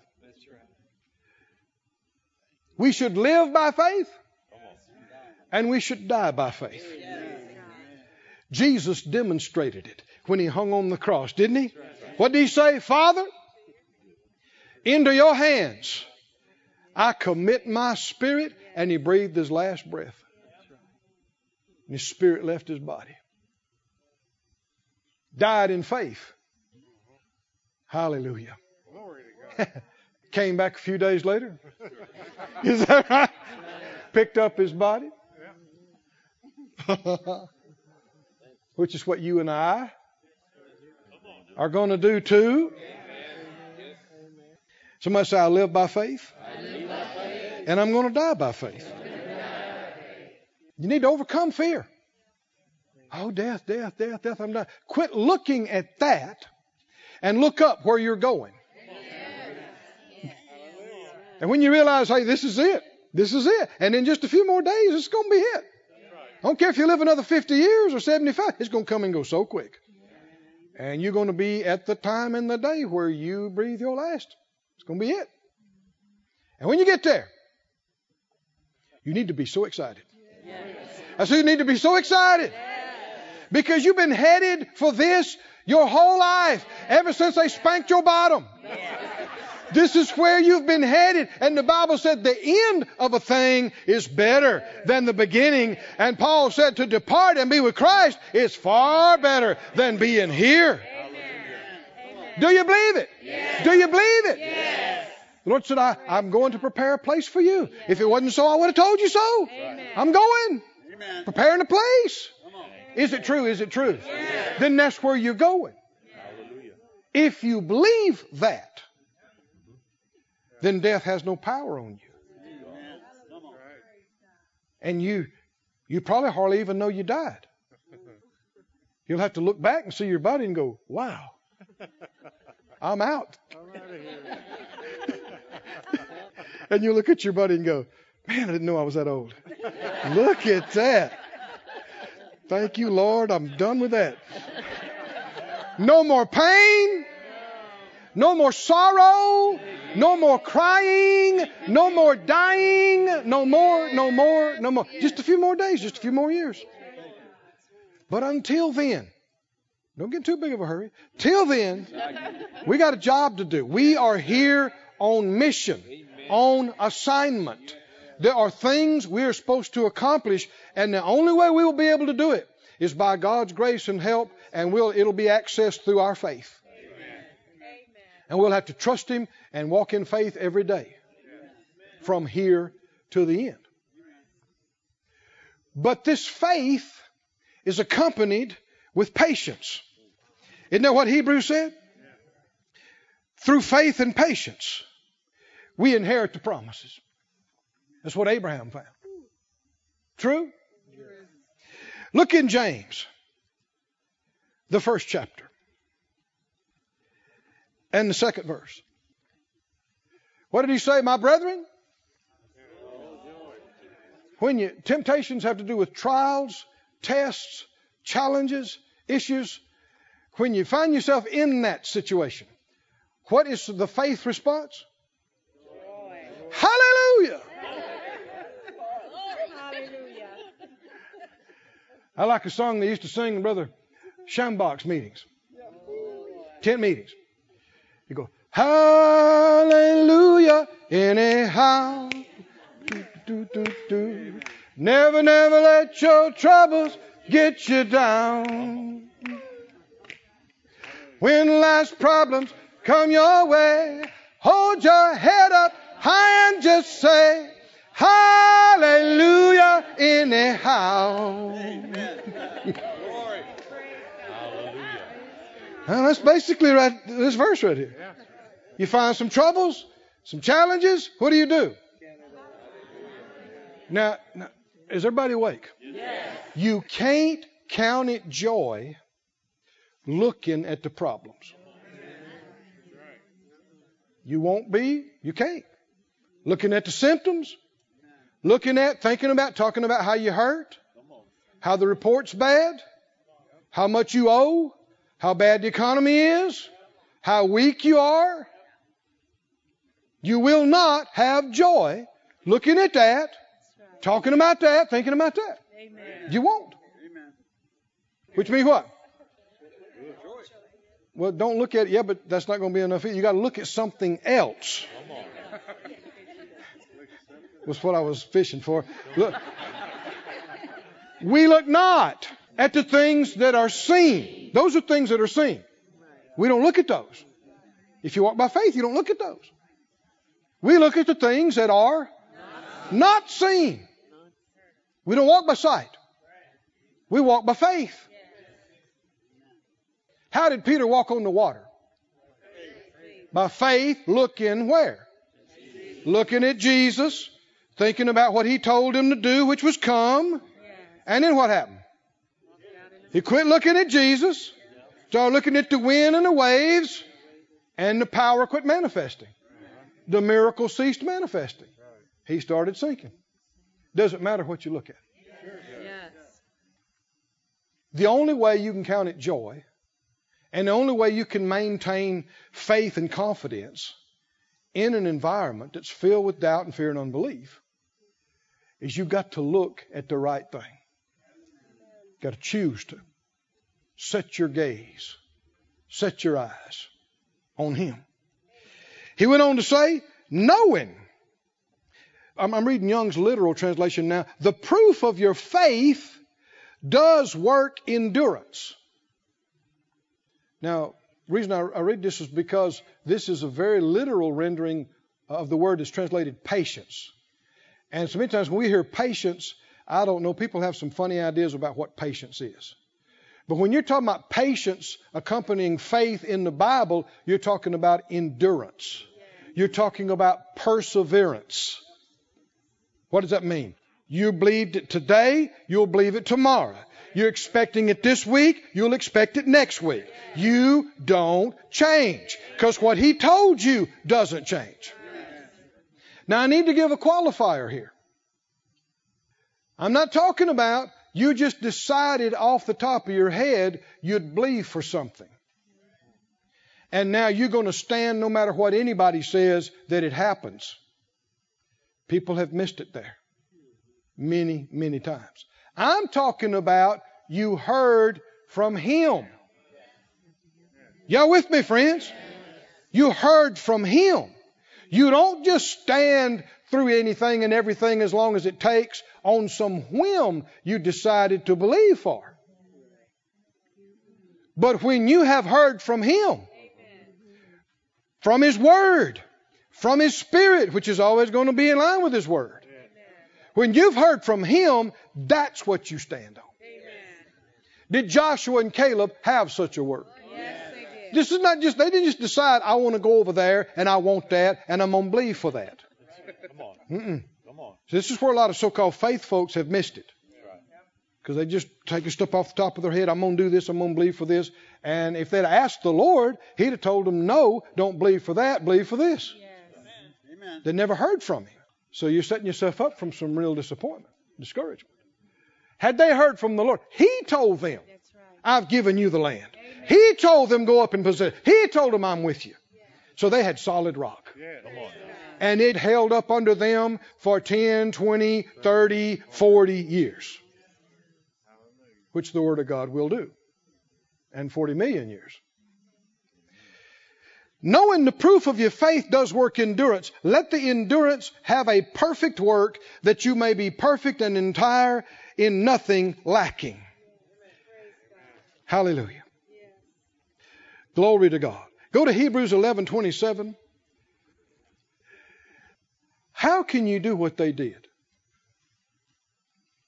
Speaker 1: We should live by faith and we should die by faith. Jesus demonstrated it when he hung on the cross, didn't he? What did he say? Father, into your hands I commit my spirit. And he breathed his last breath. And his spirit left his body. Died in faith. Hallelujah. Came back a few days later. Is that right? Picked up his body. Which is what you and I are going to do too. Somebody say, I live by faith. and I'm going to die by faith. You need to overcome fear. Oh, death, death, death, death, I'm dying. Quit looking at that and look up where you're going. And when you realize, hey, this is it, this is it, and in just a few more days, it's going to be it. I don't care if you live another 50 years or 75, it's going to come and go so quick. And you're going to be at the time in the day where you breathe your last. It's going to be it. And when you get there, you need to be so excited. I said you need to be so excited. Because you've been headed for this your whole life, ever since they spanked your bottom. This is where you've been headed. And the Bible said the end of a thing is better than the beginning. And Paul said to depart and be with Christ is far better than being here. Do you believe it? Do you believe it? The Lord said, I, I'm going to prepare a place for you. If it wasn't so, I would have told you so. I'm going.
Speaker 3: Amen.
Speaker 1: Preparing a place.
Speaker 3: Come on.
Speaker 1: Is it true? Is it true? Then that's where you're going.
Speaker 2: Hallelujah.
Speaker 1: If you believe that, then death has no power on you. And you you probably hardly even know you died. You'll have to look back and see your body and go, wow, I'm out. and you look at your buddy and go, man, I didn't know I was that old. look at that. Thank you, Lord. I'm done with that. No more pain. No more sorrow. No more crying. No more dying. No more, no more, no more. Just a few more days, just a few more years. But until then, don't get too big of a hurry. Till then, we got a job to do. We are here on mission, on assignment. There are things we are supposed to accomplish, and the only way we will be able to do it is by God's grace and help, and we'll, it'll be accessed through our faith. And we'll have to trust Him and walk in faith every day from here to the end. But this faith is accompanied with patience. Isn't that what Hebrews said? Through faith and patience, we inherit the promises. That's what Abraham found. True? Look in James, the first chapter, and the second verse. What did he say, my brethren? When you temptations have to do with trials, tests, challenges, issues, when you find yourself in that situation, what is the faith response? Hallelujah! Hallelujah. I like a song they used to sing in Brother Schambach's meetings. Tent meetings. You go, Hallelujah, anyhow. Do, do, do, do. Never, never let your troubles get you down. When life's problems come your way, hold your head up high and just say, Hallelujah, anyhow.
Speaker 3: Glory.
Speaker 2: Hallelujah.
Speaker 1: That's basically right, this verse right here. You find some troubles, some challenges, what do you do? Now, now is everybody awake? You can't count it joy looking at the problems. You won't be, you can't. Looking at the symptoms, looking at, thinking about, talking about how you hurt, how the report's bad, how much you owe, how bad the economy is, how weak you are. You will not have joy looking at that, talking about that, thinking about that. You won't.
Speaker 3: Amen.
Speaker 1: Which means what? Well, don't look at it. Yeah, but that's not going to be enough. You got to look at something else. Was what I was fishing for. Look. We look not at the things that are seen. Those are things that are seen. We don't look at those. If you walk by faith, you don't look at those. We look at the things that are not seen. We don't walk by sight. We walk by faith. How did Peter walk on the water? By faith, looking where? Looking at Jesus, thinking about what he told him to do, which was come. And then what happened? He quit looking at Jesus, started looking at the wind and the waves, and the power quit manifesting. The miracle ceased manifesting. He started sinking. Doesn't matter what you look at.
Speaker 4: Yes.
Speaker 1: The only way you can count it joy, and the only way you can maintain faith and confidence in an environment that's filled with doubt and fear and unbelief, is you've got to look at the right thing. You've Got to choose to set your gaze, set your eyes on Him. He went on to say, knowing. I'm, I'm reading Young's literal translation now. The proof of your faith does work endurance. Now, the reason I, I read this is because this is a very literal rendering of the word that's translated patience. And so many times when we hear patience, I don't know, people have some funny ideas about what patience is. But when you're talking about patience accompanying faith in the Bible, you're talking about endurance. You're talking about perseverance. What does that mean? You believed it today, you'll believe it tomorrow. You're expecting it this week, you'll expect it next week. You don't change because what he told you doesn't change. Now I need to give a qualifier here. I'm not talking about you just decided off the top of your head you'd believe for something. And now you're going to stand no matter what anybody says that it happens. People have missed it there many, many times. I'm talking about you heard from Him. Y'all with me, friends? You heard from Him. You don't just stand through anything and everything as long as it takes on some whim you decided to believe for. But when you have heard from Him, from His Word, from His Spirit, which is always going to be in line with His Word, when you've heard from Him, that's what you stand on. Did Joshua and Caleb have such a word?
Speaker 4: Yes.
Speaker 1: This is not just, they didn't just decide, I want to go over there and I want that and I'm going to believe for that.
Speaker 2: Come on.
Speaker 1: Mm-mm.
Speaker 2: Come on.
Speaker 1: So this is where a lot of so called faith folks have missed it.
Speaker 2: right.
Speaker 1: Because they just take a step off the top of their head, I'm going to do this, I'm going to believe for this. And if they'd asked the Lord, He'd have told them, no, don't believe for that, believe for this.
Speaker 4: Yes.
Speaker 3: Amen.
Speaker 1: They never heard from Him. So you're setting yourself up from some real disappointment, discouragement. Had they heard from the Lord, He told them,
Speaker 4: That's right.
Speaker 1: I've given you the land. He told them, go up and possess. He told them, I'm with you. So they had solid rock.
Speaker 2: Come on.
Speaker 1: And it held up under them for 10, 20, 30, 40 years. Which the Word of God will do. And 40 million years. Knowing the proof of your faith does work endurance, let the endurance have a perfect work that you may be perfect and entire in nothing lacking. Hallelujah. Glory to God. Go to Hebrews 11:27. How can you do what they did?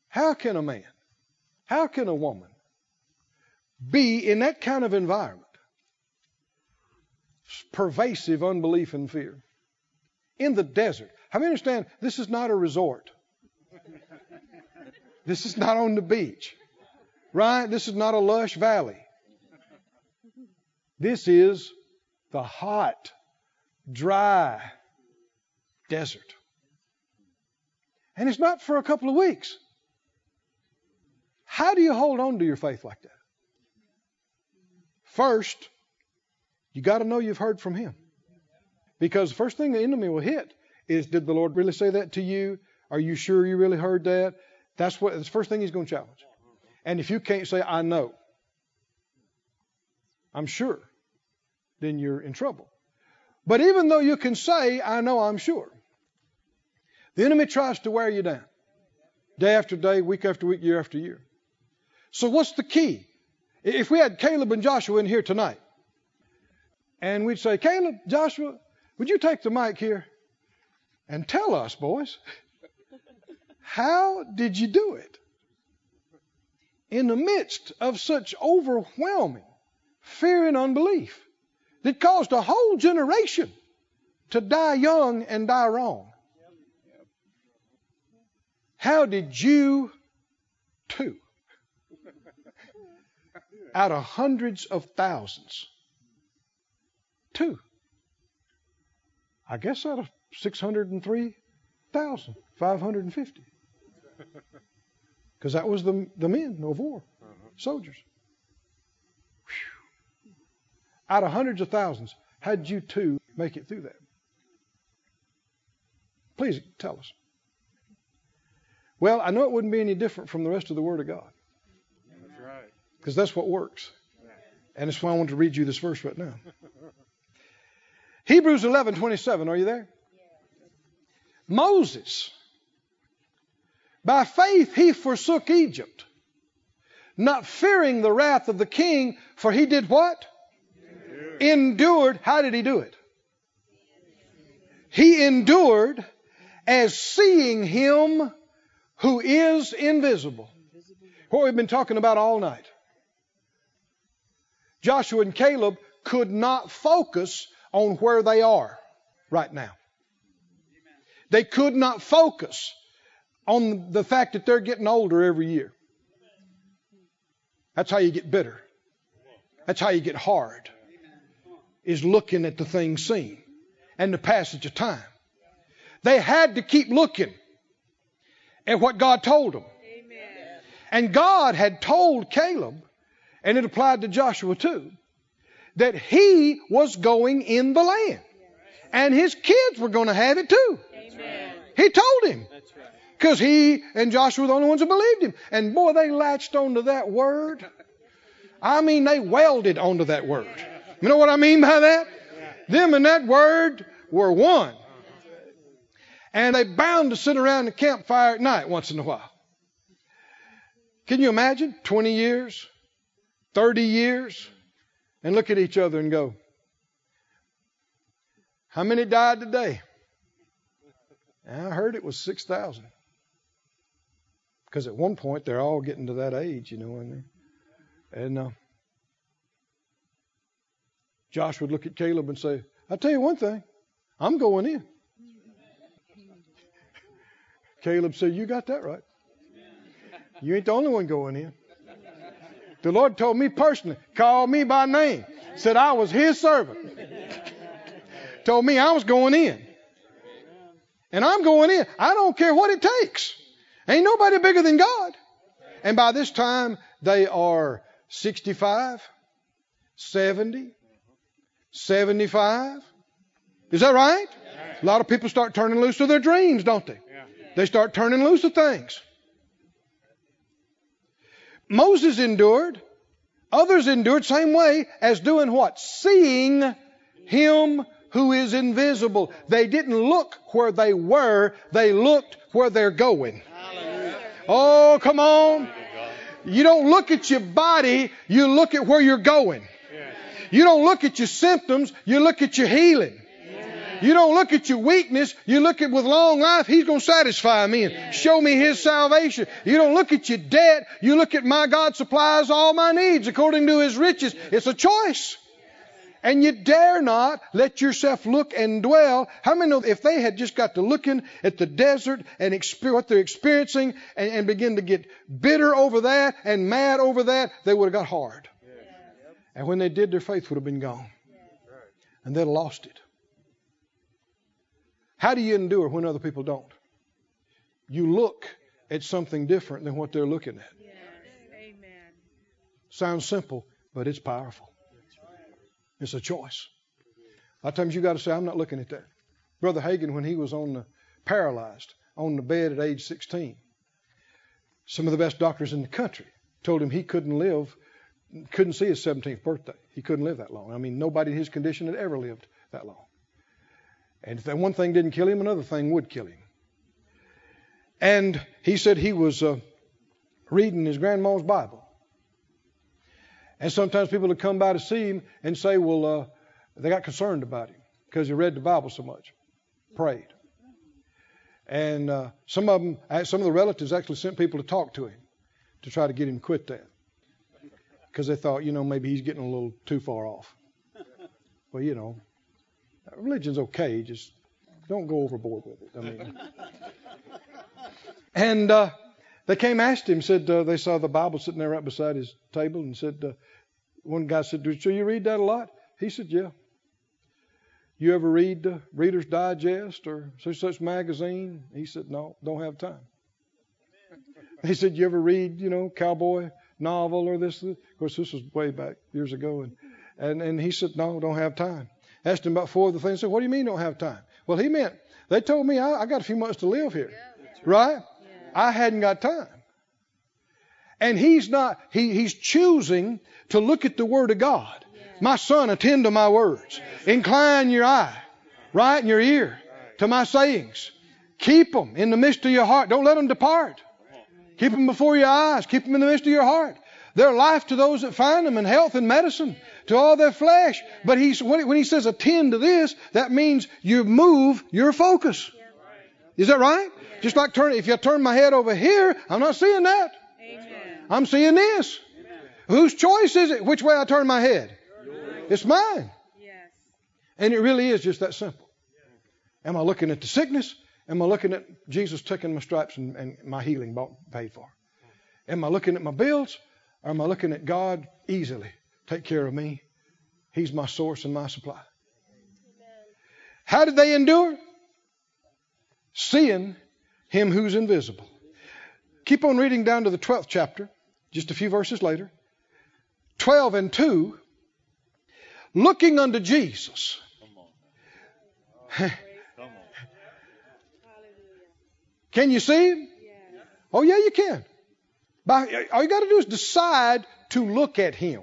Speaker 1: How can a man, how can a woman be in that kind of environment? Pervasive unbelief and fear. In the desert. How many understand this is not a resort? This is not on the beach. Right? This is not a lush valley. This is the hot, dry desert. And it's not for a couple of weeks. How do you hold on to your faith like that? First, you got to know you've heard from Him. Because the first thing the enemy will hit is Did the Lord really say that to you? Are you sure you really heard that? That's what the first thing he's going to challenge. And if you can't say, I know, I'm sure, then you're in trouble. But even though you can say, I know, I'm sure, the enemy tries to wear you down day after day, week after week, year after year. So, what's the key? If we had Caleb and Joshua in here tonight, and we'd say, Caleb, Joshua, would you take the mic here and tell us, boys, how did you do it? In the midst of such overwhelming fear and unbelief that caused a whole generation to die young and die wrong. How did you two out of hundreds of thousands? Two. I guess out of 603,550. Because that was the, the men of war, uh-huh. soldiers. Whew. Out of hundreds of thousands, how did you two make it through that? Please tell us. Well, I know it wouldn't be any different from the rest of the Word of God. Because that's what works. And that's why I want to read you this verse right now. Hebrews 11 27. Are you there? Moses, by faith he forsook Egypt, not fearing the wrath of the king, for he did what? Endured. How did he do it? He endured as seeing him who is invisible. What we've been talking about all night. Joshua and Caleb could not focus on where they are right now. They could not focus on the fact that they're getting older every year. That's how you get bitter. That's how you get hard. Is looking at the things seen and the passage of time. They had to keep looking at what God told them. And God had told Caleb, and it applied to Joshua too, that he was going in the land. And his kids were going to have it too. He told him. Because he and Joshua were the only ones who believed him. And boy, they latched onto that word. I mean, they welded onto that word. You know what I mean by that? Them and that word were one. And they bound to sit around the campfire at night once in a while. Can you imagine? 20 years, 30 years, and look at each other and go, How many died today? And I heard it was 6,000. Because at one point they're all getting to that age, you know, and, and uh, Josh would look at Caleb and say, I'll tell you one thing, I'm going in. Caleb said, You got that right. You ain't the only one going in. The Lord told me personally, called me by name, said I was his servant. told me I was going in. And I'm going in. I don't care what it takes. Ain't nobody bigger than God. And by this time, they are 65, 70, 75. Is that right? A lot of people start turning loose of their dreams, don't they? They start turning loose of things. Moses endured. Others endured same way as doing what? Seeing him who is invisible. They didn't look where they were, they looked where they're going. Oh, come on. You don't look at your body, you look at where you're going. You don't look at your symptoms, you look at your healing. You don't look at your weakness, you look at with long life, He's going to satisfy me and show me His salvation. You don't look at your debt, you look at my God supplies all my needs according to His riches. It's a choice. And you dare not let yourself look and dwell. How many know if they had just got to looking at the desert and experience what they're experiencing and, and begin to get bitter over that and mad over that, they would have got hard. And when they did, their faith would have been gone. And they'd have lost it. How do you endure when other people don't? You look at something different than what they're looking at.
Speaker 4: Amen.
Speaker 1: Sounds simple, but it's powerful. It's a choice. A lot of times you got to say, I'm not looking at that. Brother Hagin, when he was on the paralyzed on the bed at age 16, some of the best doctors in the country told him he couldn't live, couldn't see his 17th birthday. He couldn't live that long. I mean, nobody in his condition had ever lived that long. And if that one thing didn't kill him, another thing would kill him. And he said he was uh, reading his grandma's Bible. And sometimes people would come by to see him and say, well, uh, they got concerned about him because he read the Bible so much, prayed. And uh, some of them, some of the relatives actually sent people to talk to him to try to get him to quit that because they thought, you know, maybe he's getting a little too far off. Well, you know, religion's okay, just don't go overboard with it. I mean, And uh, they came asked him, said uh, they saw the Bible sitting there right beside his table, and said, uh, one guy said, "Do you read that a lot?" He said, "Yeah." You ever read uh, Reader's Digest or such such magazine? He said, "No, don't have time." He said, "You ever read, you know, cowboy novel or this?" Of course, this was way back years ago, and and and he said, "No, don't have time." Asked him about four of the things. Said, "What do you mean don't have time?" Well, he meant they told me I, I got a few months to live here, right? I hadn't got time. And he's not, he, he's choosing to look at the Word of God. My son, attend to my words. Incline your eye, right, in your ear to my sayings. Keep them in the midst of your heart. Don't let them depart. Keep them before your eyes. Keep them in the midst of your heart. They're life to those that find them and health and medicine to all their flesh. But he's, when he says attend to this, that means you move your focus. Is that right? Just like turn, if you turn my head over here, I'm not seeing that.
Speaker 4: Amen.
Speaker 1: I'm seeing this. Whose choice is it? Which way I turn my head? It's mine.
Speaker 4: Yes.
Speaker 1: And it really is just that simple. Am I looking at the sickness? Am I looking at Jesus taking my stripes and, and my healing bought, paid for? Am I looking at my bills? Or am I looking at God easily? Take care of me. He's my source and my supply. How did they endure? Seeing him who's invisible. Keep on reading down to the 12th chapter, just a few verses later. 12 and 2. Looking unto Jesus.
Speaker 2: Come on.
Speaker 1: Can you see him? Oh, yeah, you can. By, all you got to do is decide to look at him.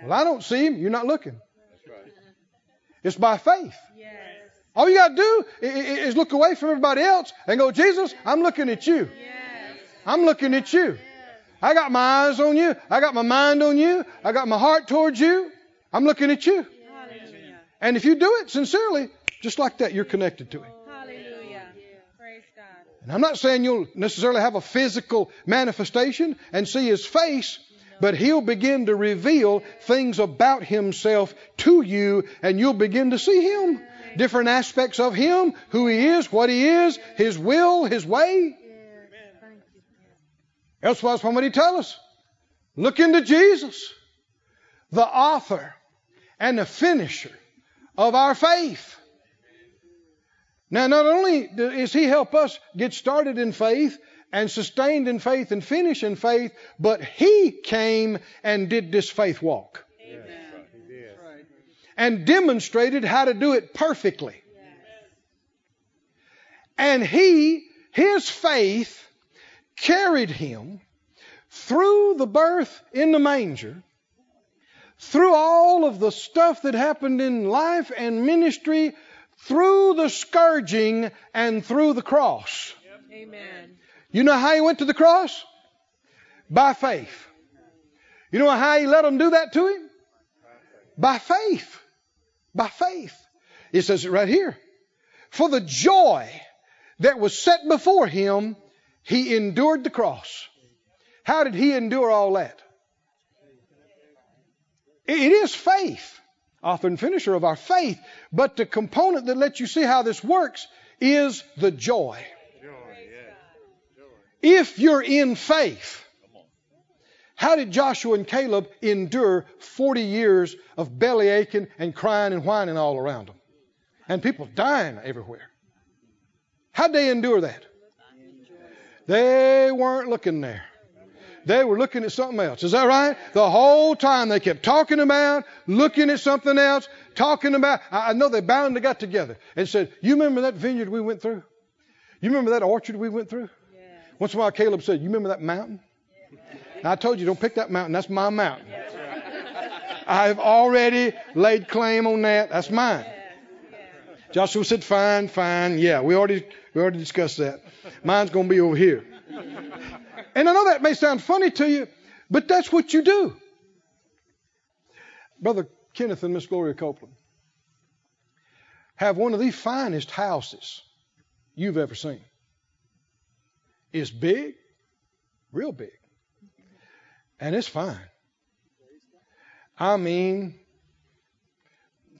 Speaker 4: Hallelujah.
Speaker 1: Well, I don't see him. You're not looking.
Speaker 2: That's right.
Speaker 1: It's by faith.
Speaker 4: Yes.
Speaker 1: All you got to do i- i- is look away from everybody else and go, Jesus, I'm looking at you.
Speaker 4: Yes.
Speaker 1: I'm looking at you. I got my eyes on you. I got my mind on you. I got my heart towards you. I'm looking at you.
Speaker 4: Hallelujah.
Speaker 1: And if you do it sincerely, just like that, you're connected to him.
Speaker 4: Hallelujah. Praise God.
Speaker 1: And I'm not saying you'll necessarily have a physical manifestation and see his face, but he'll begin to reveal things about himself to you, and you'll begin to see him. Different aspects of him, who he is, what he is, his will, his way. Why what would he tell us? Look into Jesus, the author and the finisher of our faith. Now, not only does he help us get started in faith and sustained in faith and finish in faith, but he came and did this faith walk
Speaker 4: Amen.
Speaker 1: and demonstrated how to do it perfectly. And he, his faith, carried him through the birth in the manger, through all of the stuff that happened in life and ministry, through the scourging and through the cross.
Speaker 4: Amen.
Speaker 1: You know how he went to the cross? By faith. You know how he let them do that to him? By faith. By faith. It says it right here. For the joy that was set before him, he endured the cross. How did he endure all that? It is faith, author and finisher of our faith, but the component that lets you see how this works is the joy. If you're in faith, how did Joshua and Caleb endure 40 years of belly aching and crying and whining all around them? And people dying everywhere. How'd they endure that? They weren't looking there. They were looking at something else. Is that right? The whole time they kept talking about, looking at something else, talking about. I know they bound and got together and said, You remember that vineyard we went through? You remember that orchard we went through? Once in a while, Caleb said, You remember that mountain? I told you, don't pick that mountain. That's my mountain. I've already laid claim on that. That's mine. Joshua said, Fine, fine. Yeah, we already, we already discussed that. Mine's going to be over here. And I know that may sound funny to you, but that's what you do. Brother Kenneth and Miss Gloria Copeland have one of the finest houses you've ever seen. It's big, real big, and it's fine. I mean,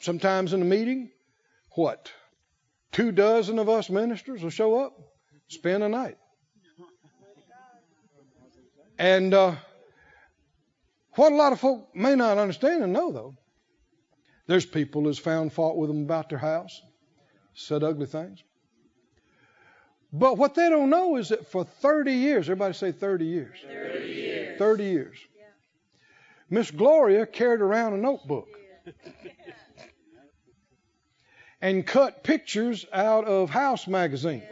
Speaker 1: sometimes in a meeting, what? Two dozen of us ministers will show up spend a night. And uh, what a lot of folk may not understand and know, though, there's people who's found fault with them about their house, said ugly things. But what they don't know is that for 30 years, everybody say 30 years. 30 years. 30 years. Miss Gloria carried around a notebook and cut pictures out of house magazines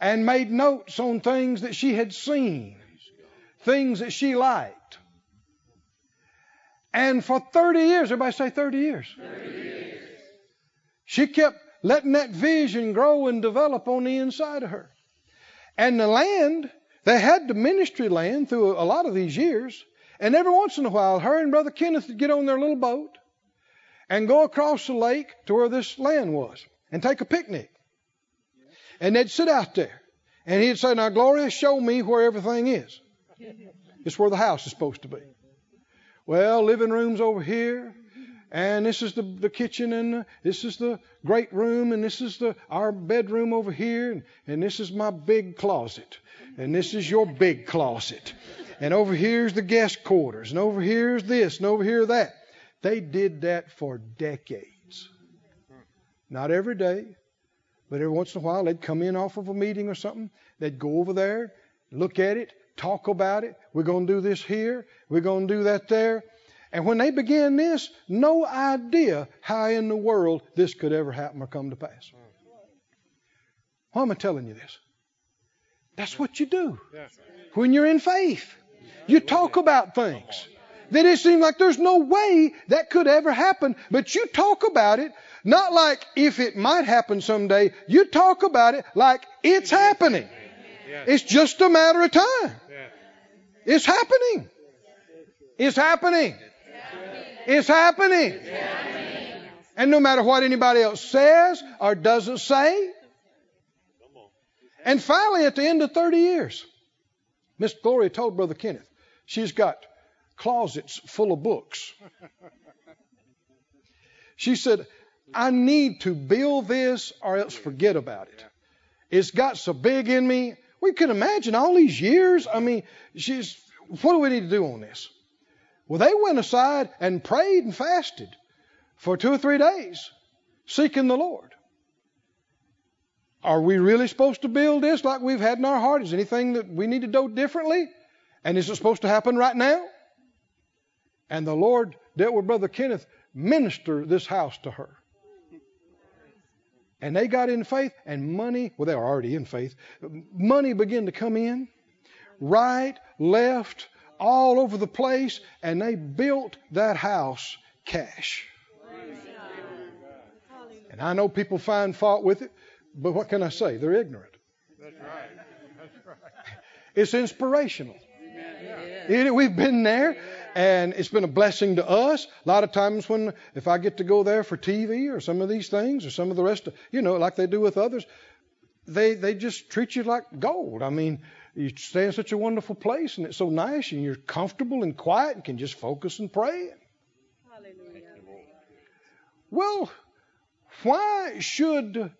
Speaker 1: and made notes on things that she had seen, things that she liked. And for 30 years, everybody say 30 years. 30 years. She kept letting that vision grow and develop on the inside of her. And the land, they had the ministry land through a lot of these years. And every once in a while, her and Brother Kenneth would get on their little boat and go across the lake to where this land was and take a picnic. And they'd sit out there. And he'd say, Now, Gloria, show me where everything is. It's where the house is supposed to be. Well, living room's over here. And this is the, the kitchen, and this is the great room, and this is the our bedroom over here, and, and this is my big closet, and this is your big closet, and over here's the guest quarters, and over here's this, and over here that. They did that for decades. Not every day, but every once in a while they'd come in off of a meeting or something. They'd go over there, look at it, talk about it. We're going to do this here. We're going to do that there. And when they began this, no idea how in the world this could ever happen or come to pass. Why am I telling you this? That's what you do when you're in faith. You talk about things that it seems like there's no way that could ever happen, but you talk about it not like if it might happen someday. You talk about it like it's happening. It's just a matter of time. It's happening. It's happening. It's happening. And no matter what anybody else says or doesn't say. And finally, at the end of 30 years, Miss Gloria told Brother Kenneth she's got closets full of books. She said, I need to build this or else forget about it. It's got so big in me. We can imagine all these years. I mean, she's, what do we need to do on this? Well, they went aside and prayed and fasted for two or three days, seeking the Lord. Are we really supposed to build this like we've had in our heart? Is anything that we need to do differently? And is it supposed to happen right now? And the Lord dealt with Brother Kenneth, minister this house to her. And they got in faith, and money, well, they were already in faith, money began to come in, right, left, all over the place, and they built that house cash. And I know people find fault with it, but what can I say? They're ignorant.
Speaker 2: That's right. That's right.
Speaker 1: It's inspirational. It, we've been there, and it's been a blessing to us. A lot of times when, if I get to go there for TV or some of these things or some of the rest of, you know, like they do with others, they they just treat you like gold. I mean, you stay in such a wonderful place, and it's so nice, and you're comfortable and quiet, and can just focus and pray.
Speaker 4: Hallelujah.
Speaker 1: Well, why should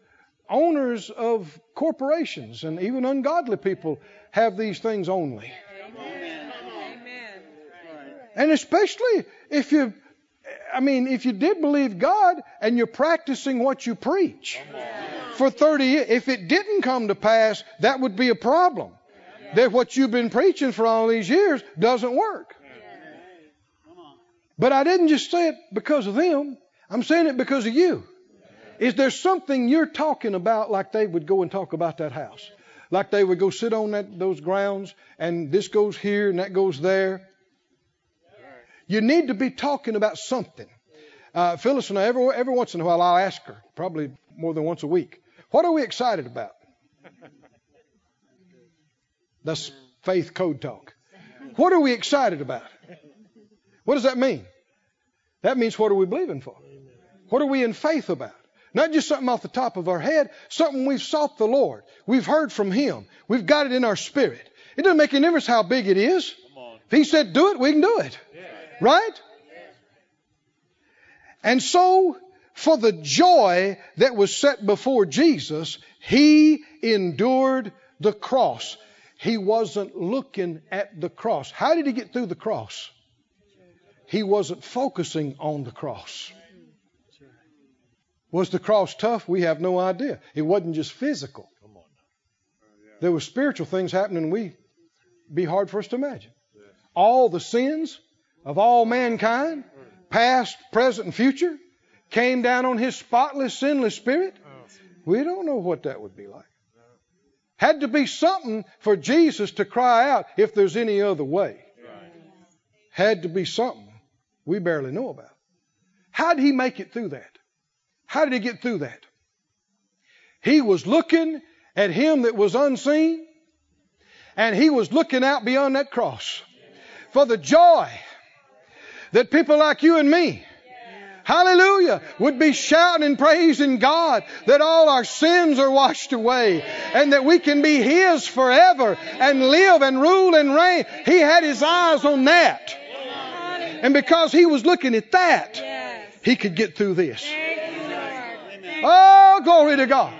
Speaker 1: owners of corporations and even ungodly people have these things only?
Speaker 4: Amen.
Speaker 1: And especially if you, I mean, if you did believe God and you're practicing what you preach for 30 years, if it didn't come to pass, that would be a problem. That what you've been preaching for all these years doesn't work. But I didn't just say it because of them. I'm saying it because of you. Is there something you're talking about like they would go and talk about that house? Like they would go sit on that, those grounds and this goes here and that goes there. You need to be talking about something. Uh, Phyllis and I, every, every once in a while, I'll ask her, probably more than once a week, what are we excited about? That's faith code talk. What are we excited about? What does that mean? That means what are we believing for? What are we in faith about? Not just something off the top of our head, something we've sought the Lord. We've heard from Him. We've got it in our spirit. It doesn't make any difference how big it is. If He said do it, we can do it. Right? And so, For the joy that was set before Jesus, he endured the cross. He wasn't looking at the cross. How did he get through the cross? He wasn't focusing on the cross. Was the cross tough? We have no idea. It wasn't just physical. There were spiritual things happening we be hard for us to imagine. All the sins of all mankind, past, present, and future, came down on his spotless, sinless spirit. We don't know what that would be like. Had to be something for Jesus to cry out if there's any other way. Had to be something we barely know about. How did he make it through that? How did he get through that? He was looking at him that was unseen, and he was looking out beyond that cross for the joy that people like you and me, hallelujah, would be shouting and praising God that all our sins are washed away and that we can be His forever and live and rule and reign. He had His eyes on that. And because He was looking at that, He could get through this. Oh, glory to God.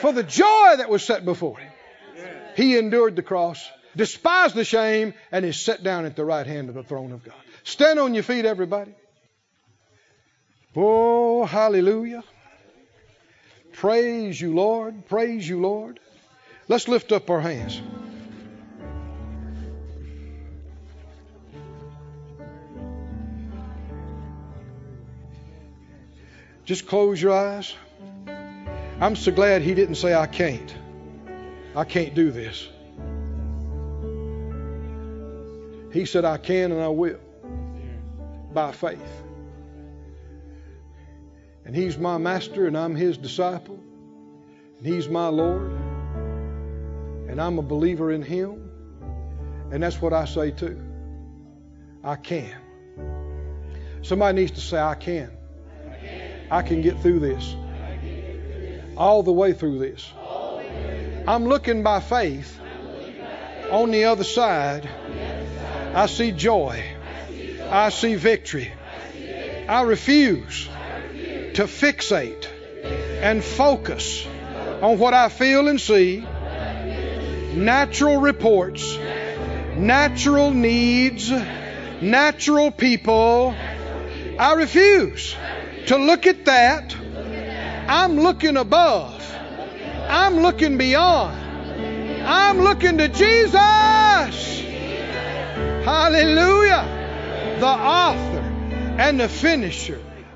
Speaker 1: For the joy that was set before Him, He endured the cross, despised the shame, and is set down at the right hand of the throne of God. Stand on your feet, everybody. Oh, hallelujah. Praise you, Lord. Praise you, Lord. Let's lift up our hands. Just close your eyes. I'm so glad he didn't say, I can't. I can't do this. He said, I can and I will by faith. And He's my master and I'm His disciple. And He's my Lord. And I'm a believer in Him. And that's what I say too. I can. Somebody needs to say, I can. I can get through this. All the way through this. I'm looking by faith on the other side. I see joy. I see victory. I refuse to fixate and focus on what I feel and see, natural reports, natural needs, natural people. I refuse to look at that. I'm looking above. I'm looking beyond. I'm looking to Jesus. Hallelujah. The author and the finisher